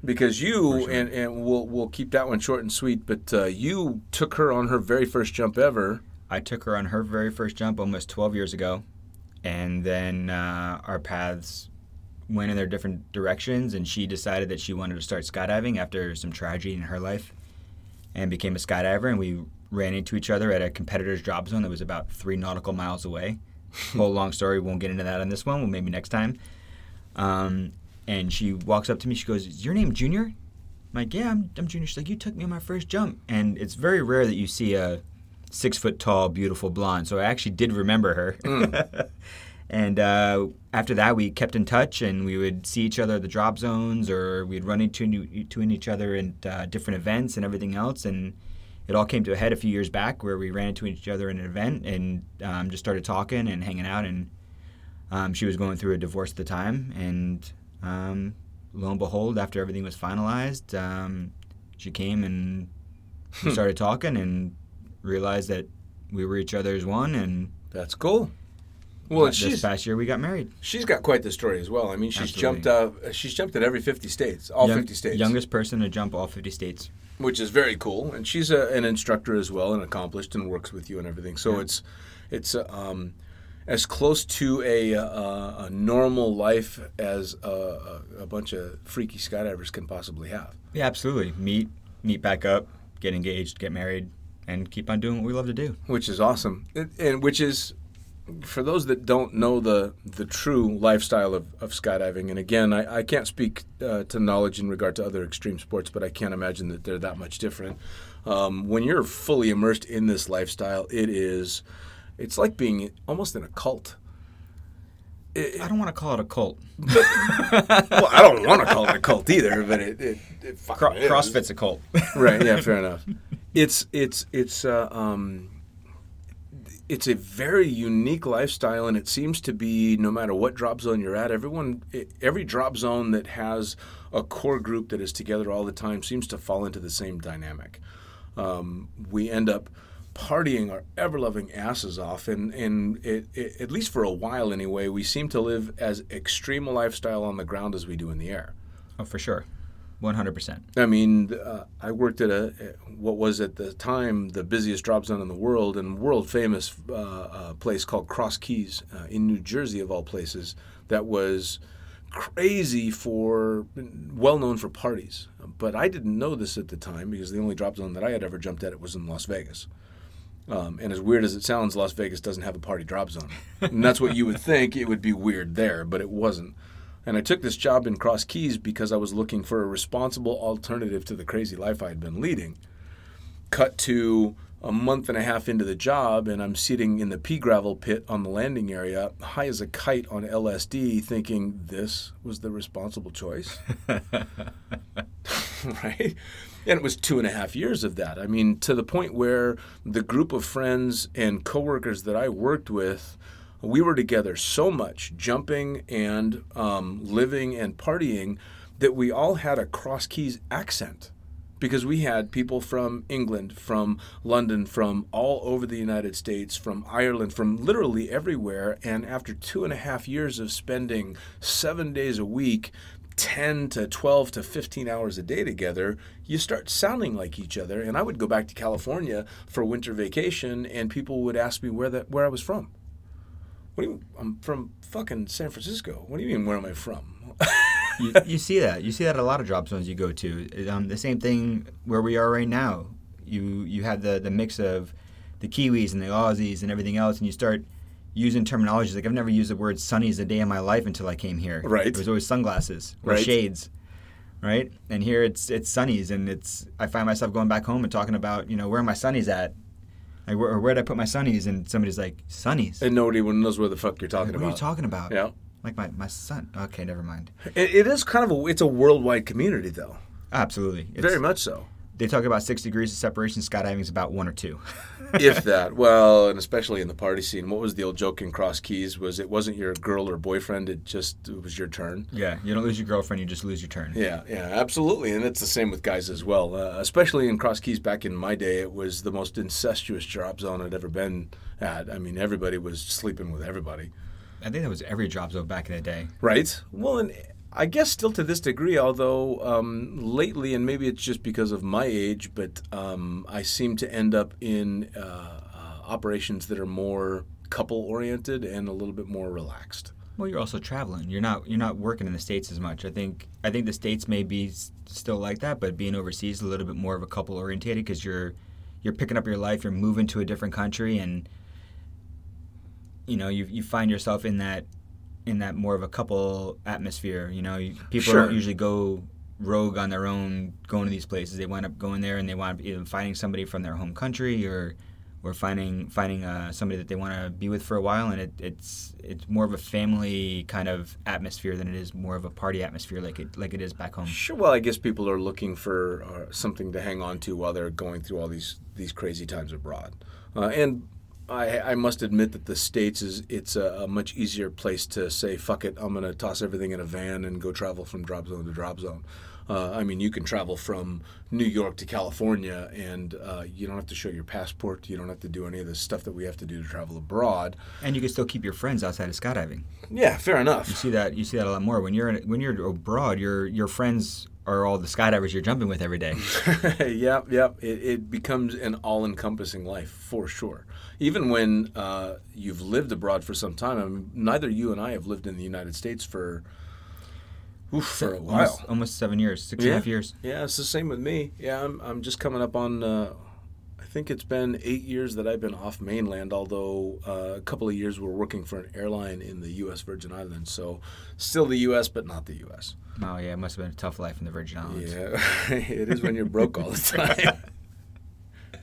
because you sure. and and we'll we'll keep that one short and sweet. But uh, you took her on her very first jump ever. I took her on her very first jump almost 12 years ago, and then uh, our paths went in their different directions, and she decided that she wanted to start skydiving after some tragedy in her life, and became a skydiver. And we ran into each other at a competitor's drop zone that was about three nautical miles away. Whole long story. Won't get into that on this one. Well, maybe next time. Um, and she walks up to me. She goes, "Is your name Junior?" I'm like, "Yeah, I'm, I'm Junior." She's like, "You took me on my first jump." And it's very rare that you see a six foot tall, beautiful blonde. So I actually did remember her. and uh, after that, we kept in touch, and we would see each other at the drop zones, or we'd run into to each other at uh, different events and everything else. And it all came to a head a few years back, where we ran into each other in an event and um, just started talking and hanging out. And um, she was going through a divorce at the time, and um, lo and behold, after everything was finalized, um, she came and we started talking and realized that we were each other's one. And That's cool. Well, this she's past year we got married. she's got quite the story as well. I mean, she's Absolutely. jumped uh, she's jumped at every fifty states, all Young- fifty states, Youngest person to jump all 50 states. which is very cool. And she's a, an instructor as well, and accomplished, and works with you and everything. So Yeah. it's it's uh, um, as close to a, uh, a normal life as a, a, a bunch of freaky skydivers can possibly have. Yeah, absolutely. Meet, meet back up, get engaged, get married, and keep on doing what we love to do. which is awesome, and, and which is for those that don't know the the true lifestyle of, of skydiving. And again, I, I can't speak uh, to knowledge in regard to other extreme sports, but I can't imagine that they're that much different. Um, when you're fully immersed in this lifestyle, it is it's like being almost in a cult. It- I don't want to call it a cult. well, I don't want to call it a cult either, but it, it, it Cro- is. CrossFit's a cult. right yeah fair enough it's it's it's uh, um it's a very unique lifestyle and it seems to be no matter what drop zone you're at everyone every drop zone that has a core group that is together all the time seems to fall into the same dynamic um, we end up partying our ever-loving asses off and, and it, it, at least for a while anyway we seem to live as extreme a lifestyle on the ground as we do in the air oh, for sure. 100%. I mean, uh, I worked at a what was at the time the busiest drop zone in the world and world famous uh, uh, place called Cross Keys uh, in New Jersey of all places. That was crazy for well known for parties, but I didn't know this at the time because the only drop zone that I had ever jumped at it was in Las Vegas. Um, and as weird as it sounds, Las Vegas doesn't have a party drop zone, and that's what you would think it would be weird there, but it wasn't. And I took this job in Cross Keys because I was looking for a responsible alternative to the crazy life I had been leading. Cut to a month and a half into the job, and I'm sitting in the pea gravel pit on the landing area, high as a kite on LSD, thinking this was the responsible choice. right? And it was two and a half years of that. I mean, to the point where the group of friends and coworkers that I worked with we were together so much, jumping and um, living and partying, that we all had a Cross Keys accent because we had people from England, from London, from all over the United States, from Ireland, from literally everywhere. And after two and a half years of spending seven days a week, 10 to 12 to 15 hours a day together, you start sounding like each other. And I would go back to California for winter vacation, and people would ask me where that where I was from. What do you? I'm from fucking San Francisco. What do you mean? Where am I from? you, you see that. You see that at a lot of drop zones you go to. Um, the same thing where we are right now. You you have the the mix of the Kiwis and the Aussies and everything else, and you start using terminologies like I've never used the word "sunnies" a day in my life until I came here. Right. It was always sunglasses or Right. shades. Right. And here it's it's sunnies, and it's I find myself going back home and talking about you know where are my sunnies at. Like, where, or where did I put my sunnies? And somebody's like, sunnies. and nobody even knows where the fuck you're talking about. what are you talking about? yeah. Like my, my son. Okay, never mind. It, it is kind of a it's a worldwide community though. Absolutely. It's, Very much so. They talk about six degrees of separation. Skydiving is about one or two. if that. Well, and especially in the party scene. What was the old joke in Cross Keys? Was it wasn't your girl or boyfriend? It just it was your turn. yeah, you don't lose your girlfriend, you just lose your turn. Yeah, yeah, absolutely, and it's the same with guys as well. Uh, especially in Cross Keys back in my day, it was the most incestuous drop zone I'd ever been at. I mean, everybody was sleeping with everybody. I think that was every drop zone back in the day. Right. Well, and I guess still to this degree, although um, lately, and maybe it's just because of my age, but um, I seem to end up in uh, uh, operations that are more couple oriented and a little bit more relaxed. Well, you're also traveling. You're not you're not working in the states as much. I think I think the states may be still like that, but being overseas is a little bit more of a couple oriented because you're you're picking up your life. You're moving to a different country, and you know you you find yourself in that in that more of a couple atmosphere. You know, people Sure. don't usually go rogue on their own going to these places. They wind up going there and they wind up either finding somebody from their home country or or finding finding uh, somebody that they want to be with for a while. And it, it's it's more of a family kind of atmosphere than it is more of a party atmosphere like it like it is back home. Sure. Well, I guess people are looking for uh, something to hang on to while they're going through all these these crazy times abroad, uh, and. I, I must admit that the states is it's a, a much easier place to say fuck it I'm gonna toss everything in a van and go travel from drop zone to drop zone. Uh, I mean you can travel from New York to California and uh, you don't have to show your passport. You don't have to do any of the stuff that we have to do to travel abroad. And you can still keep your friends outside of skydiving. Yeah, fair enough. You see that you see that a lot more when you're in, when you're abroad. Your your friends are all the skydivers you're jumping with every day. yep, yep. It, it becomes an all-encompassing life for sure. Even when uh, you've lived abroad for some time. I mean, neither you and I have lived in the United States for oof, for a while. Almost, almost seven years, six and a half years. Yeah, it's the same with me. Yeah, I'm, I'm just coming up on. Uh, think it's been eight years that I've been off mainland. Although uh, a couple of years we're working for an airline in the U.S. Virgin Islands, so still the U.S. but not the U.S. Oh yeah, it must have been a tough life in the Virgin Islands. Yeah, it is when you're broke all the time.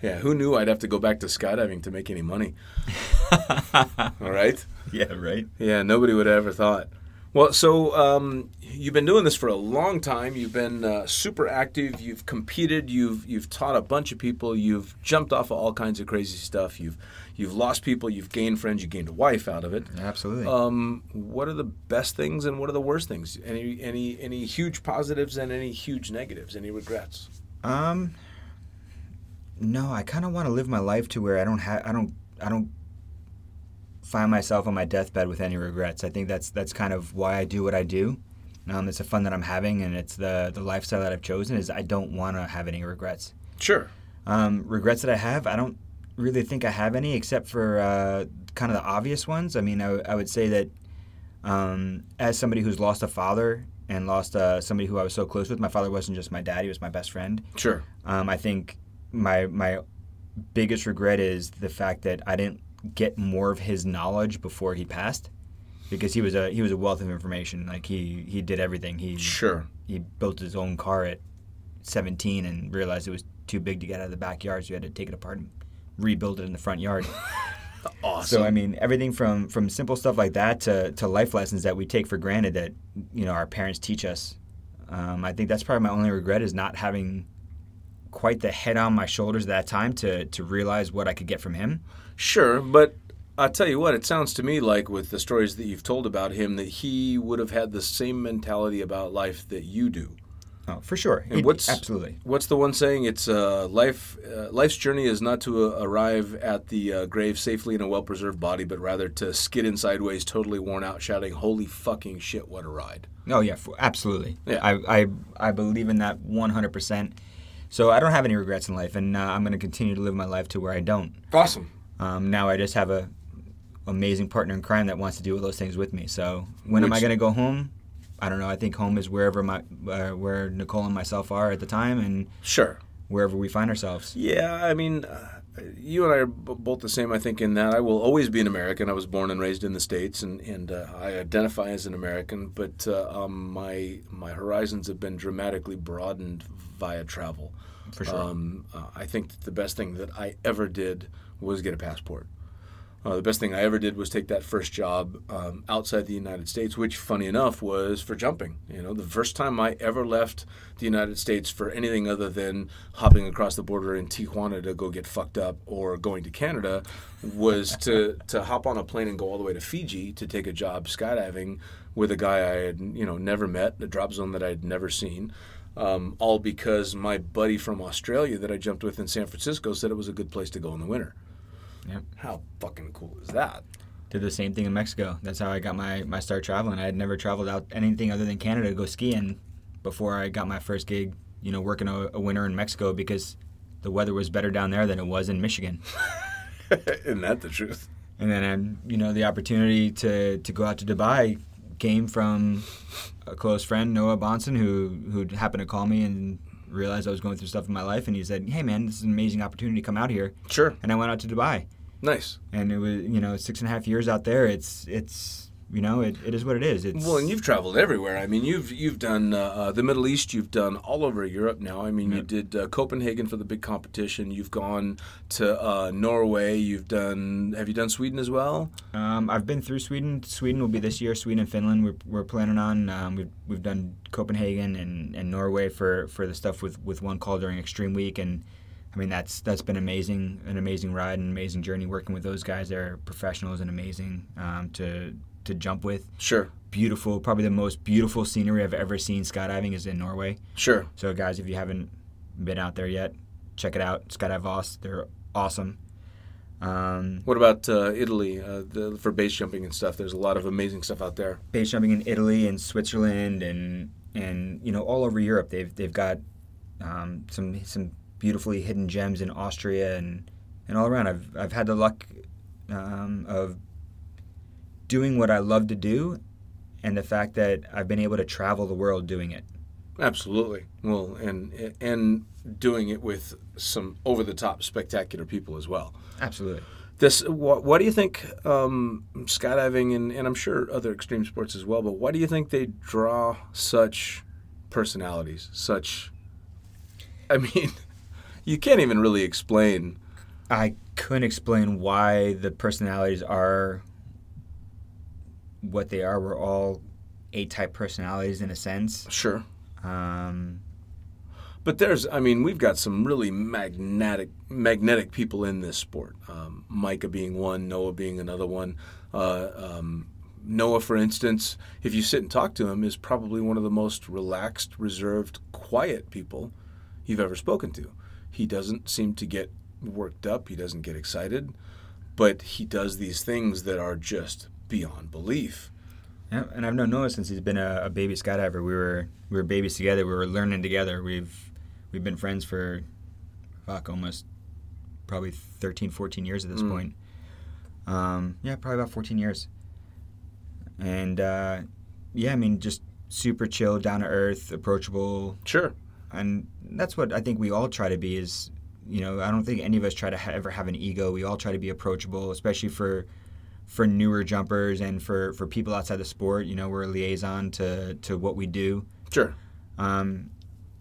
yeah, who knew I'd have to go back to skydiving to make any money? All right. yeah, right. Yeah, nobody would have ever thought. Well, so um, you've been doing this for a long time. You've been uh, super active. You've competed. You've you've taught a bunch of people. You've jumped off of all kinds of crazy stuff. You've you've lost people. You've gained friends. You gained a wife out of it. Absolutely. Um, what are the best things and what are the worst things? Any any any huge positives and any huge negatives? Any regrets? Um, no, I kind of want to live my life to where I don't have, I don't, I don't find myself on my deathbed with any regrets. I think that's that's kind of why I do what I do. Um, it's the fun that I'm having, and it's the the lifestyle that I've chosen. Is I don't want to have any regrets. Sure. Um, regrets that I have, I don't really think I have any, except for uh, kind of the obvious ones. I mean, I, w- I would say that um, as somebody who's lost a father and lost uh, somebody who I was so close with, my father wasn't just my dad; he was my best friend. Sure. Um, I think my my biggest regret is the fact that I didn't get more of his knowledge before he passed, because he was a he was a wealth of information. Like he he did everything. He Sure. he built his own car at 17 and realized it was too big to get out of the backyard, so he had to take it apart and rebuild it in the front yard. Awesome. So I mean, everything from from simple stuff like that to to life lessons that we take for granted that you know our parents teach us. Um, I think that's probably my only regret is not having quite the head on my shoulders at that time to to realize what I could get from him. Sure, but I'll tell you what, it sounds to me like with the stories that you've told about him that he would have had the same mentality about life that you do. Oh, for sure. And It- what's absolutely? What's the one saying? It's uh, life. Uh, life's journey is not to uh, arrive at the uh, grave safely in a well-preserved body, but rather to skid in sideways, totally worn out, shouting, "Holy fucking shit, what a ride!" Oh yeah, f- absolutely. Yeah. I, I I believe in that 100. percent So I don't have any regrets in life, and uh, I'm going to continue to live my life to where I don't. Awesome. Um, now I just have a amazing partner in crime that wants to do all those things with me. So when am I going to go home? I don't know. I think home is wherever my uh, where Nicole and myself are at the time, and Sure. wherever we find ourselves. Yeah, I mean, uh, you and I are b- both the same. I think in that I will always be an American. I was born and raised in the states, and and uh, I identify as an American. But uh, um, my my horizons have been dramatically broadened via travel. For sure. Um, uh, I think that the best thing that I ever did was get a passport. Uh, the best thing I ever did was take that first job um, outside the United States, which, funny enough, was for jumping. You know, the first time I ever left the United States for anything other than hopping across the border in Tijuana to go get fucked up or going to Canada was to, to hop on a plane and go all the way to Fiji to take a job skydiving with a guy I had, you know, never met, a drop zone that I had never seen. Um, all because my buddy from Australia that I jumped with in San Francisco said it was a good place to go in the winter. Yep. How fucking cool is that? Did the same thing in Mexico. That's how I got my, my start traveling. I had never traveled out anything other than Canada to go skiing before I got my first gig, you know, working a, a winter in Mexico because the weather was better down there than it was in Michigan. Isn't that the truth? And then, um, you know, the opportunity to, to go out to Dubai came from a close friend, Noah Bahnson, who, who happened to call me and realized I was going through stuff in my life. And he said, hey, man, this is an amazing opportunity to come out here. Sure. And I went out to Dubai. Nice. And it was, you know, six and a half years out there. It's, it's you know, it, it is what it is. It's, Well, and you've traveled everywhere. I mean, you've you've done uh, uh, the Middle East. You've done all over Europe now. I mean, you did uh, Copenhagen for the big competition. You've gone to uh, Norway. You've done. Have you done Sweden as well? Um, I've been through Sweden. Sweden will be this year. Sweden and Finland. We're, we're planning on. Um, we've, we've done Copenhagen and, and Norway for, for the stuff with, with one call during Extreme Week, and I mean that's that's been amazing, an amazing ride, an amazing journey working with those guys. They're professionals and amazing um, to to jump with. Sure. Beautiful, probably the most beautiful scenery I've ever seen skydiving is in Norway. Sure. So guys, if you haven't been out there yet, check it out. Skydive Voss, they're awesome. Um, What about uh, Italy uh, the, for base jumping and stuff? There's a lot of amazing stuff out there. base jumping in Italy and Switzerland and and you know all over Europe. They've they've got um, some some beautifully hidden gems in Austria and and all around. I've I've had the luck um, of doing what I love to do, and the fact that I've been able to travel the world doing it. Absolutely. Well, and and doing it with some over the top spectacular people as well. Absolutely. This, what, what do you think um, skydiving and, and I'm sure other extreme sports as well, but why do you think they draw such personalities? Such, I mean, you can't even really explain. I couldn't explain why the personalities are what they are. We're all A type personalities in a sense. Sure. Um, But there's, I mean, we've got some really magnetic, magnetic people in this sport. Um, Micah being one, Noah being another one. Uh, um, Noah, for instance, if you sit and talk to him, is probably one of the most relaxed, reserved, quiet people you've ever spoken to. He doesn't seem to get worked up. He doesn't get excited, but he does these things that are just beyond belief. Yeah, and I've known Noah since he's been a, a baby skydiver. We were we were babies together. We were learning together. We've we've been friends for fuck almost probably 13, 14 years at this Mm. point. Um, yeah, probably about 14 years. And uh, yeah, I mean, just super chill, down to earth, approachable, Sure. and that's what I think we all try to be. Is you know, I don't think any of us try to ha- ever have an ego. We all try to be approachable, especially for for newer jumpers and for for people outside the sport. You know, we're a liaison to to what we do. Sure. Um,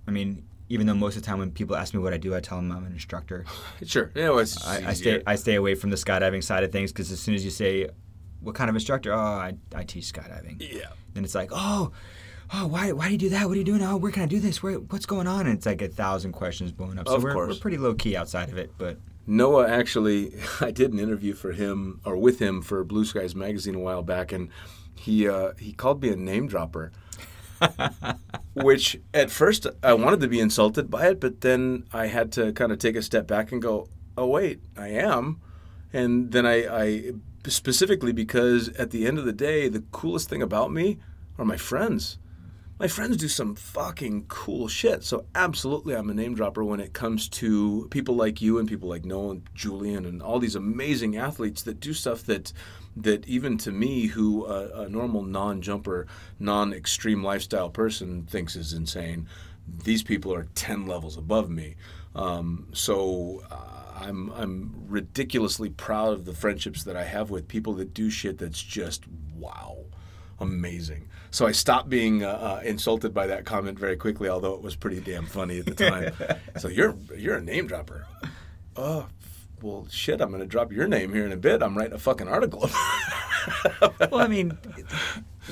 I mean, even though most of the time when people ask me what I do, I tell them I'm an instructor. Sure. Yeah, well, I, I stay I stay away from the skydiving side of things because as soon as you say what kind of instructor, oh, I, I teach skydiving. Yeah. Then it's like, oh, oh, why, why do you do that? What are you doing? Oh, where can I do this? Where, what's going on? And it's like a thousand questions blowing up. So Of we're, course. we're pretty low key outside of it, but Noah actually, I did an interview for him or with him for Blue Skies magazine a while back, and he uh, he called me a name dropper. Which at first I wanted to be insulted by it, but then I had to kind of take a step back and go, "Oh wait, I am," and then I, I specifically because at the end of the day, the coolest thing about me are my friends. My friends do some fucking cool shit. So absolutely, I'm a name dropper when it comes to people like you and people like Noah and Julian and all these amazing athletes that do stuff that that even to me, who uh, a normal non-jumper, non-extreme lifestyle person thinks is insane, these people are ten levels above me. Um, so. Uh, I'm I'm ridiculously proud of the friendships that I have with people that do shit that's just wow, amazing. So I stopped being uh, uh, insulted by that comment very quickly, although it was pretty damn funny at the time. so you're you're a name dropper. Oh, well, shit! I'm going to drop your name here in a bit. I'm writing a fucking article. well, I mean,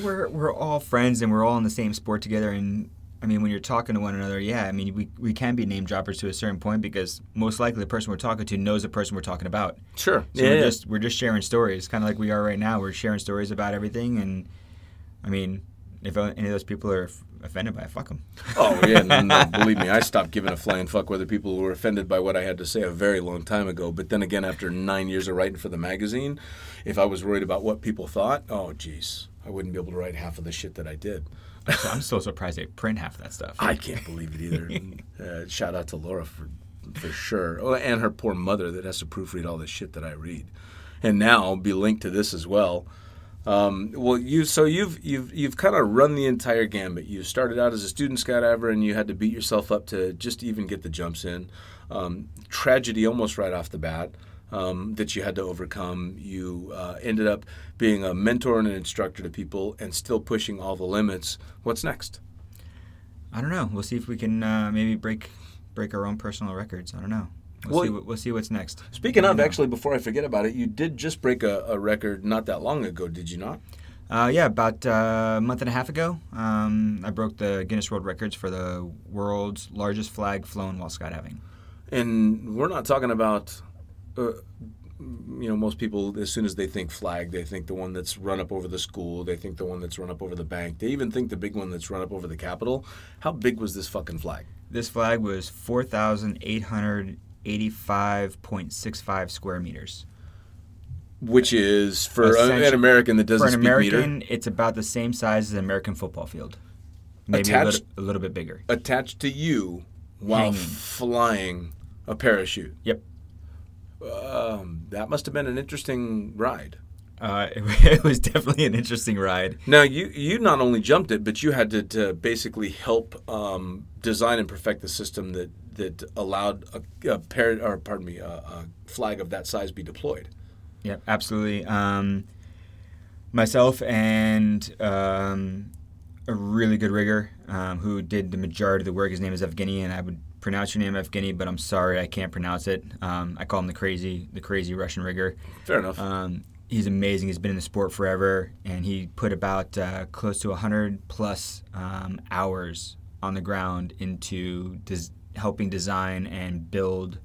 we're we're all friends and we're all in the same sport together, and I mean, when you're talking to one another, yeah, I mean, we, we can be name droppers to a certain point because most likely the person we're talking to knows the person we're talking about. Sure. So yeah, we're yeah. just we're just sharing stories, kind of like we are right now. We're sharing stories about everything, and I mean, if any of those people are offended by it, fuck them. Oh yeah, no, no, believe me, I stopped giving a flying fuck whether people were offended by what I had to say a very long time ago. But then again, after nine years of writing for the magazine, if I was worried about what people thought, oh jeez, I wouldn't be able to write half of the shit that I did. I'm so surprised they print half of that stuff. I can't believe it either. uh, shout out to Laura for for sure, oh, and her poor mother that has to proofread all the shit that I read, and now be linked to this as well. Um, well, you so you've you've you've kind of run the entire gambit. You started out as a student skydiver, and you had to beat yourself up to just even get the jumps in. Um, tragedy almost right off the bat um, that you had to overcome. You uh, ended up being a mentor and an instructor to people, and still pushing all the limits. What's next? I don't know. We'll see if we can uh, maybe break break our own personal records. I don't know. We'll, Well, see. We'll see what's next. Speaking of, Yeah. actually, before I forget about it, you did just break a, a record not that long ago, did you not? Uh, yeah, about uh, a month and a half ago, um, I broke the Guinness World Records for the world's largest flag flown while skydiving. And we're not talking about, uh, you know, most people, as soon as they think flag, they think the one that's run up over the school, they think the one that's run up over the bank, they even think the big one that's run up over the Capitol. How big was this fucking flag? This flag was 4,885.65 square meters. Which is, for an American that doesn't For an speak American, meter, it's about the same size as an American football field. Maybe a little, a little bit bigger. attached to you while Hanging. flying a parachute. Yep. Um, that must have been an interesting ride. Uh, it, it was definitely an interesting ride. Now you you not only jumped it, but you had to, to basically help um, design and perfect the system that that allowed a, a or pardon me a, a flag of that size be deployed. Yeah, absolutely. Um, myself and um, a really good rigger um, who did the majority of the work. His name is Evgeny, and I would pronounce your name Evgeny, but I'm sorry I can't pronounce it. Um, I call him the crazy, the crazy Russian rigger. Fair enough. Um, he's amazing. He's been in the sport forever, and he put about uh, close to 100 plus um, hours on the ground into des- helping design and build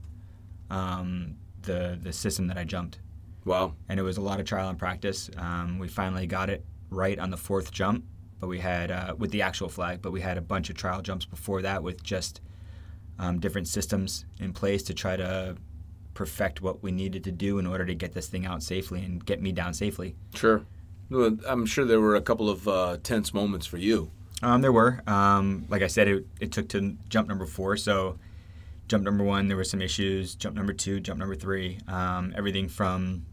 um, the the system that I jumped. wow. And it was a lot of trial and practice. Um, we finally got it right on the fourth jump, but we had uh, with the actual flag. But we had a bunch of trial jumps before that with just um, different systems in place to try to perfect what we needed to do in order to get this thing out safely and get me down safely. Sure. Well, I'm sure there were a couple of uh, tense moments for you. Um, there were, um, like I said, it, it took to jump number four. So, jump number one, there were some issues. Jump number two, jump number three, um, everything from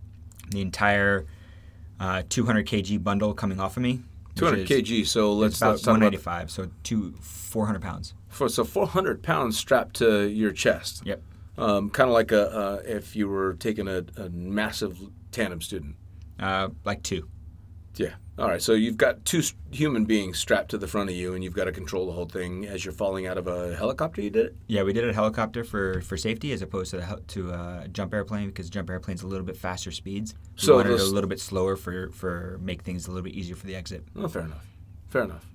the entire uh, 200 kg bundle coming off of me. 200 is- kg. So let's, about let's talk about so two 400 pounds. for, so 400 pounds strapped to your chest. Yep. Um, kind of like a uh, if you were taking a, a massive tandem student. Uh, like two. Yeah. All right. So you've got two human beings strapped to the front of you, and you've got to control the whole thing as you're falling out of a helicopter. You did it. Yeah, we did a helicopter for, for safety as opposed to the to a jump airplane because jump airplane's a little bit faster speeds. We So wanted it a little bit slower for for make things a little bit easier for the exit. Oh, fair enough. Fair enough.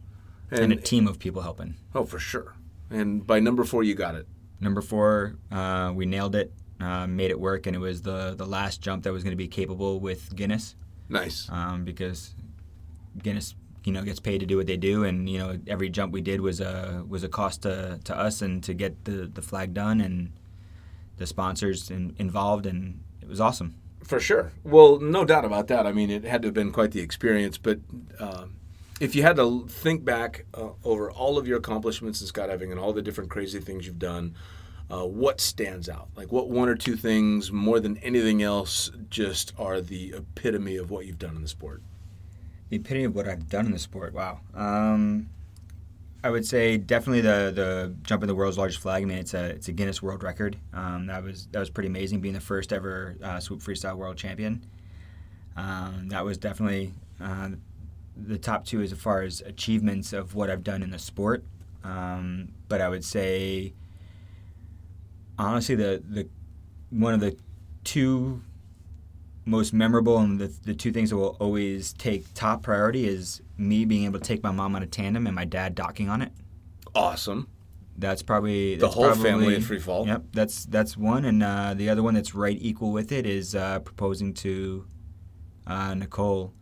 And, a team of people helping. oh, for sure. And by number four, you got it. Number four, uh, we nailed it. uh, made it work, and it was the the last jump that was going to be capable with Guinness Nice. um, because Guinness, you know, gets paid to do what they do, and you know, every jump we did was a was a cost to, to us and to get the, the flag done and the sponsors in, involved, and it was awesome. For sure. Well, no doubt about that. I mean, it had to have been quite the experience. But um, if you had to think back uh, over all of your accomplishments in skydiving and all the different crazy things you've done, uh, what stands out? Like, what one or two things more than anything else just are the epitome of what you've done in the sport? The epitome of what I've done in the sport. Wow. Um, I would say definitely the the jumping the world's largest flag. I mean, it's a it's a Guinness World Record. Um, that was that was pretty amazing, being the first ever uh, swoop freestyle world champion. Um, that was definitely uh, the top two as far as achievements of what I've done in the sport. Um, but I would say, honestly, the the one of the two most memorable and the, the two things that will always take top priority is me being able to take my mom on a tandem and my dad docking on it. Awesome. That's probably The that's whole probably- family at free fall. Yep, that's that's one, and uh, the other one that's right equal with it is uh, proposing to uh, Nicole,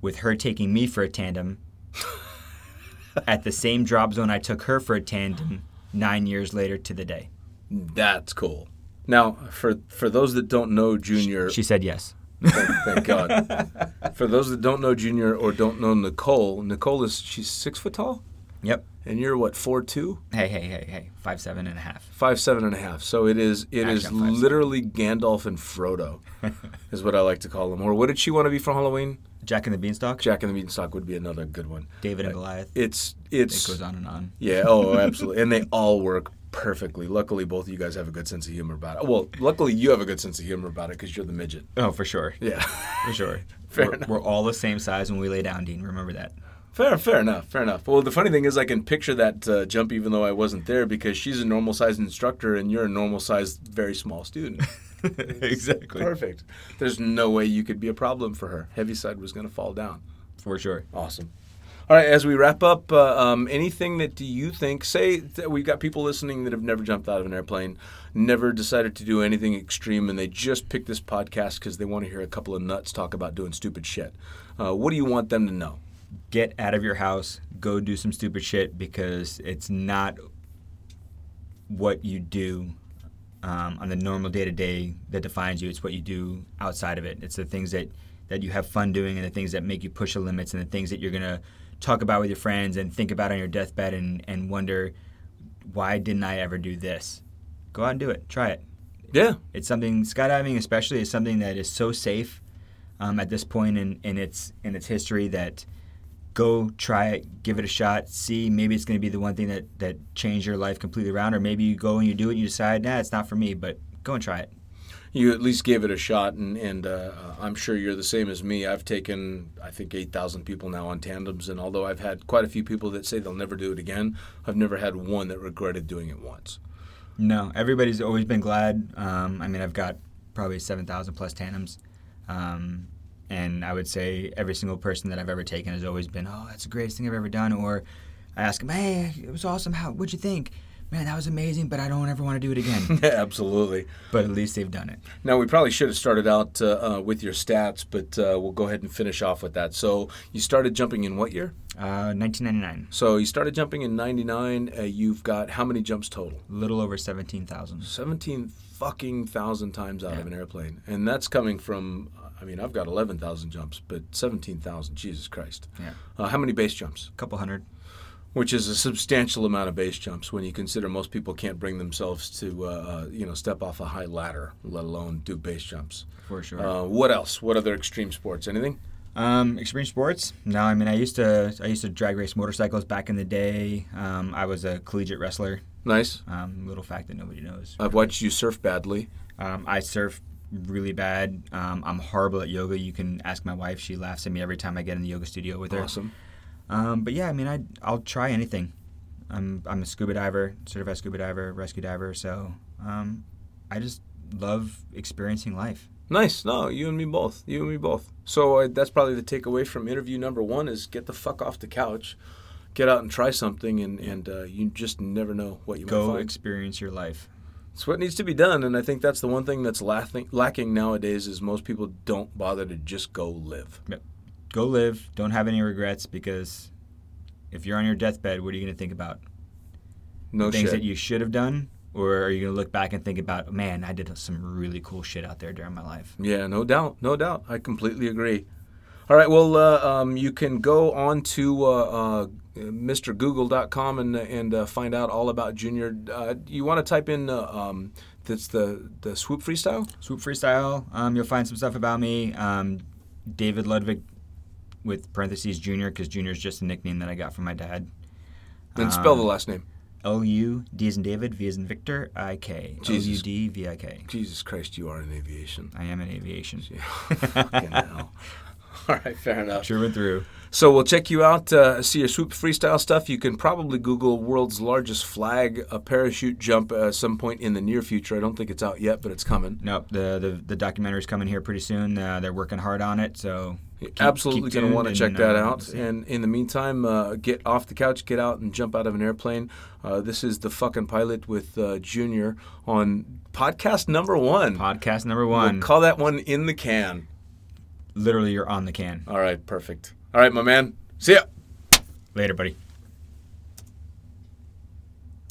with her taking me for a tandem at the same drop zone I took her for a tandem nine years later to the day. That's cool. Now, for for those that don't know Junior, She said yes. thank, thank God. For those that don't know Junior or don't know Nicole, Nicole is she's six foot tall, Yep. and you're what four two. Hey, hey, hey, hey. Five seven and a half. Five seven and a half. So it is it is Actually, I'm 5'7". literally Gandalf and Frodo, is what I like to call them. Or what did she want to be for Halloween? Jack and the Beanstalk. Jack and the Beanstalk would be another good one. David and uh, Goliath. It's It it's goes on and on. yeah oh absolutely, and they all work perfectly. Luckily, both of you guys have a good sense of humor about it. Well, luckily you have a good sense of humor about it because you're the midget. Oh, for sure. Yeah, For sure. Fair we're, enough. we're all the same size when we lay down, Dean. Remember that. Fair, fair enough, fair enough. Well, the funny thing is, I can picture that uh, jump even though I wasn't there because she's a normal sized instructor and you're a normal sized, very small student. exactly. Perfect. There's no way you could be a problem for her. Heaviside was going to fall down. For sure. Awesome. All right, as we wrap up, uh, um, anything that do you think? Say we've got people listening that have never jumped out of an airplane, never decided to do anything extreme, and they just picked this podcast because they want to hear a couple of nuts talk about doing stupid shit. Uh, what do you want them to know? Get out of your house. Go do some stupid shit because it's not what you do um, on the normal day to day that defines you. It's what you do outside of it. It's the things that, that you have fun doing and the things that make you push the limits and the things that you're going to talk about with your friends and think about on your deathbed and, and wonder, why didn't I ever do this? Go out and do it. Try it. Yeah, It's something skydiving, especially, is something that is so safe um, at this point in, in its in its history that go try it, give it a shot, see maybe it's going to be the one thing that that changed your life completely around, or maybe you go and you do it and you decide, nah, it's not for me, but go and try it. You at least gave it a shot, and, and uh, I'm sure you're the same as me. I've taken, I think, 8,000 people now on tandems, and although I've had quite a few people that say they'll never do it again, I've never had one that regretted doing it once. No, everybody's always been glad. Um, I mean, I've got probably seven thousand plus tandems, um, and I would say every single person that I've ever taken has always been, "Oh, that's the greatest thing I've ever done." Or I ask them, "Hey, it was awesome. How? What'd you think?" Man, that was amazing, but I don't ever want to do it again. Yeah, absolutely. but at least they've done it. Now, we probably should have started out uh, uh, with your stats, but uh, we'll go ahead and finish off with that. So, you started jumping in what year? Uh, 1999, So, you started jumping in 99. Uh, you've got how many jumps total? a little over 17,000. 17 fucking thousand times out Yeah. of an airplane. And that's coming from, I mean, I've got 11,000 jumps, but 17,000, Jesus Christ. Yeah, Uh, how many base jumps? a couple hundred. Which is a substantial amount of base jumps when you consider most people can't bring themselves to, uh, uh, you know, step off a high ladder, let alone do base jumps. For sure. Uh, what else? What other extreme sports? Anything? Um, extreme sports? No, I mean I used to I used to drag race motorcycles back in the day. Um, I was a collegiate wrestler. Nice. Um, little fact that nobody knows. I've watched you surf badly. Um, I surf really bad. Um, I'm horrible at yoga. You can ask my wife; she laughs at me every time I get in the yoga studio with her. Awesome. Um, but yeah, I mean, I I'll try anything. I'm I'm a scuba diver, certified scuba diver, rescue diver. So um, I just love experiencing life. Nice. No, you and me both. You and me both. So uh, that's probably the takeaway from interview number one is get the fuck off the couch, get out and try something, and and uh, you just never know what you might Go experience your life. It's what needs to be done, and I think that's the one thing that's lacking, lacking nowadays is most people don't bother to just go live. Go live. Don't have any regrets because if you're on your deathbed, what are you going to think about? No Things shit. that you should have done, or are you going to look back and think about, man, I did some really cool shit out there during my life? Yeah, no doubt, no doubt. I completely agree. All right, well, uh, um, you can go on to uh, uh, MrGoogle.com and and uh, find out all about Junior. Uh, you want to type in uh, um, that's the the swoop freestyle. Swoop Freestyle, um, you'll find some stuff about me. Um, David Ludvik with parentheses Junior, because Junior is just a nickname that I got from my dad. Then spell the Um, last name. L U D as in David, V as in Victor, I K. L U. D V I K. Jesus Christ, you are in aviation. I am in aviation. Yeah. Fucking hell. All right, fair enough. True and through. So we'll check you out, uh, see your swoop freestyle stuff. You can probably Google world's largest flag a parachute jump at some point in the near future. I don't think it's out yet, but it's coming. Nope, the the, the documentary's coming here pretty soon. Uh, they're working hard on it, so keep- Absolutely going to want to check that uh, out. And in the meantime, uh, get off the couch, get out, and jump out of an airplane. Uh, this is the fucking pilot with uh, Junior on podcast number one. podcast number We'll one. call that one in the can. Literally, you're on the can. All right, perfect. All right, my man. See ya. Later, buddy.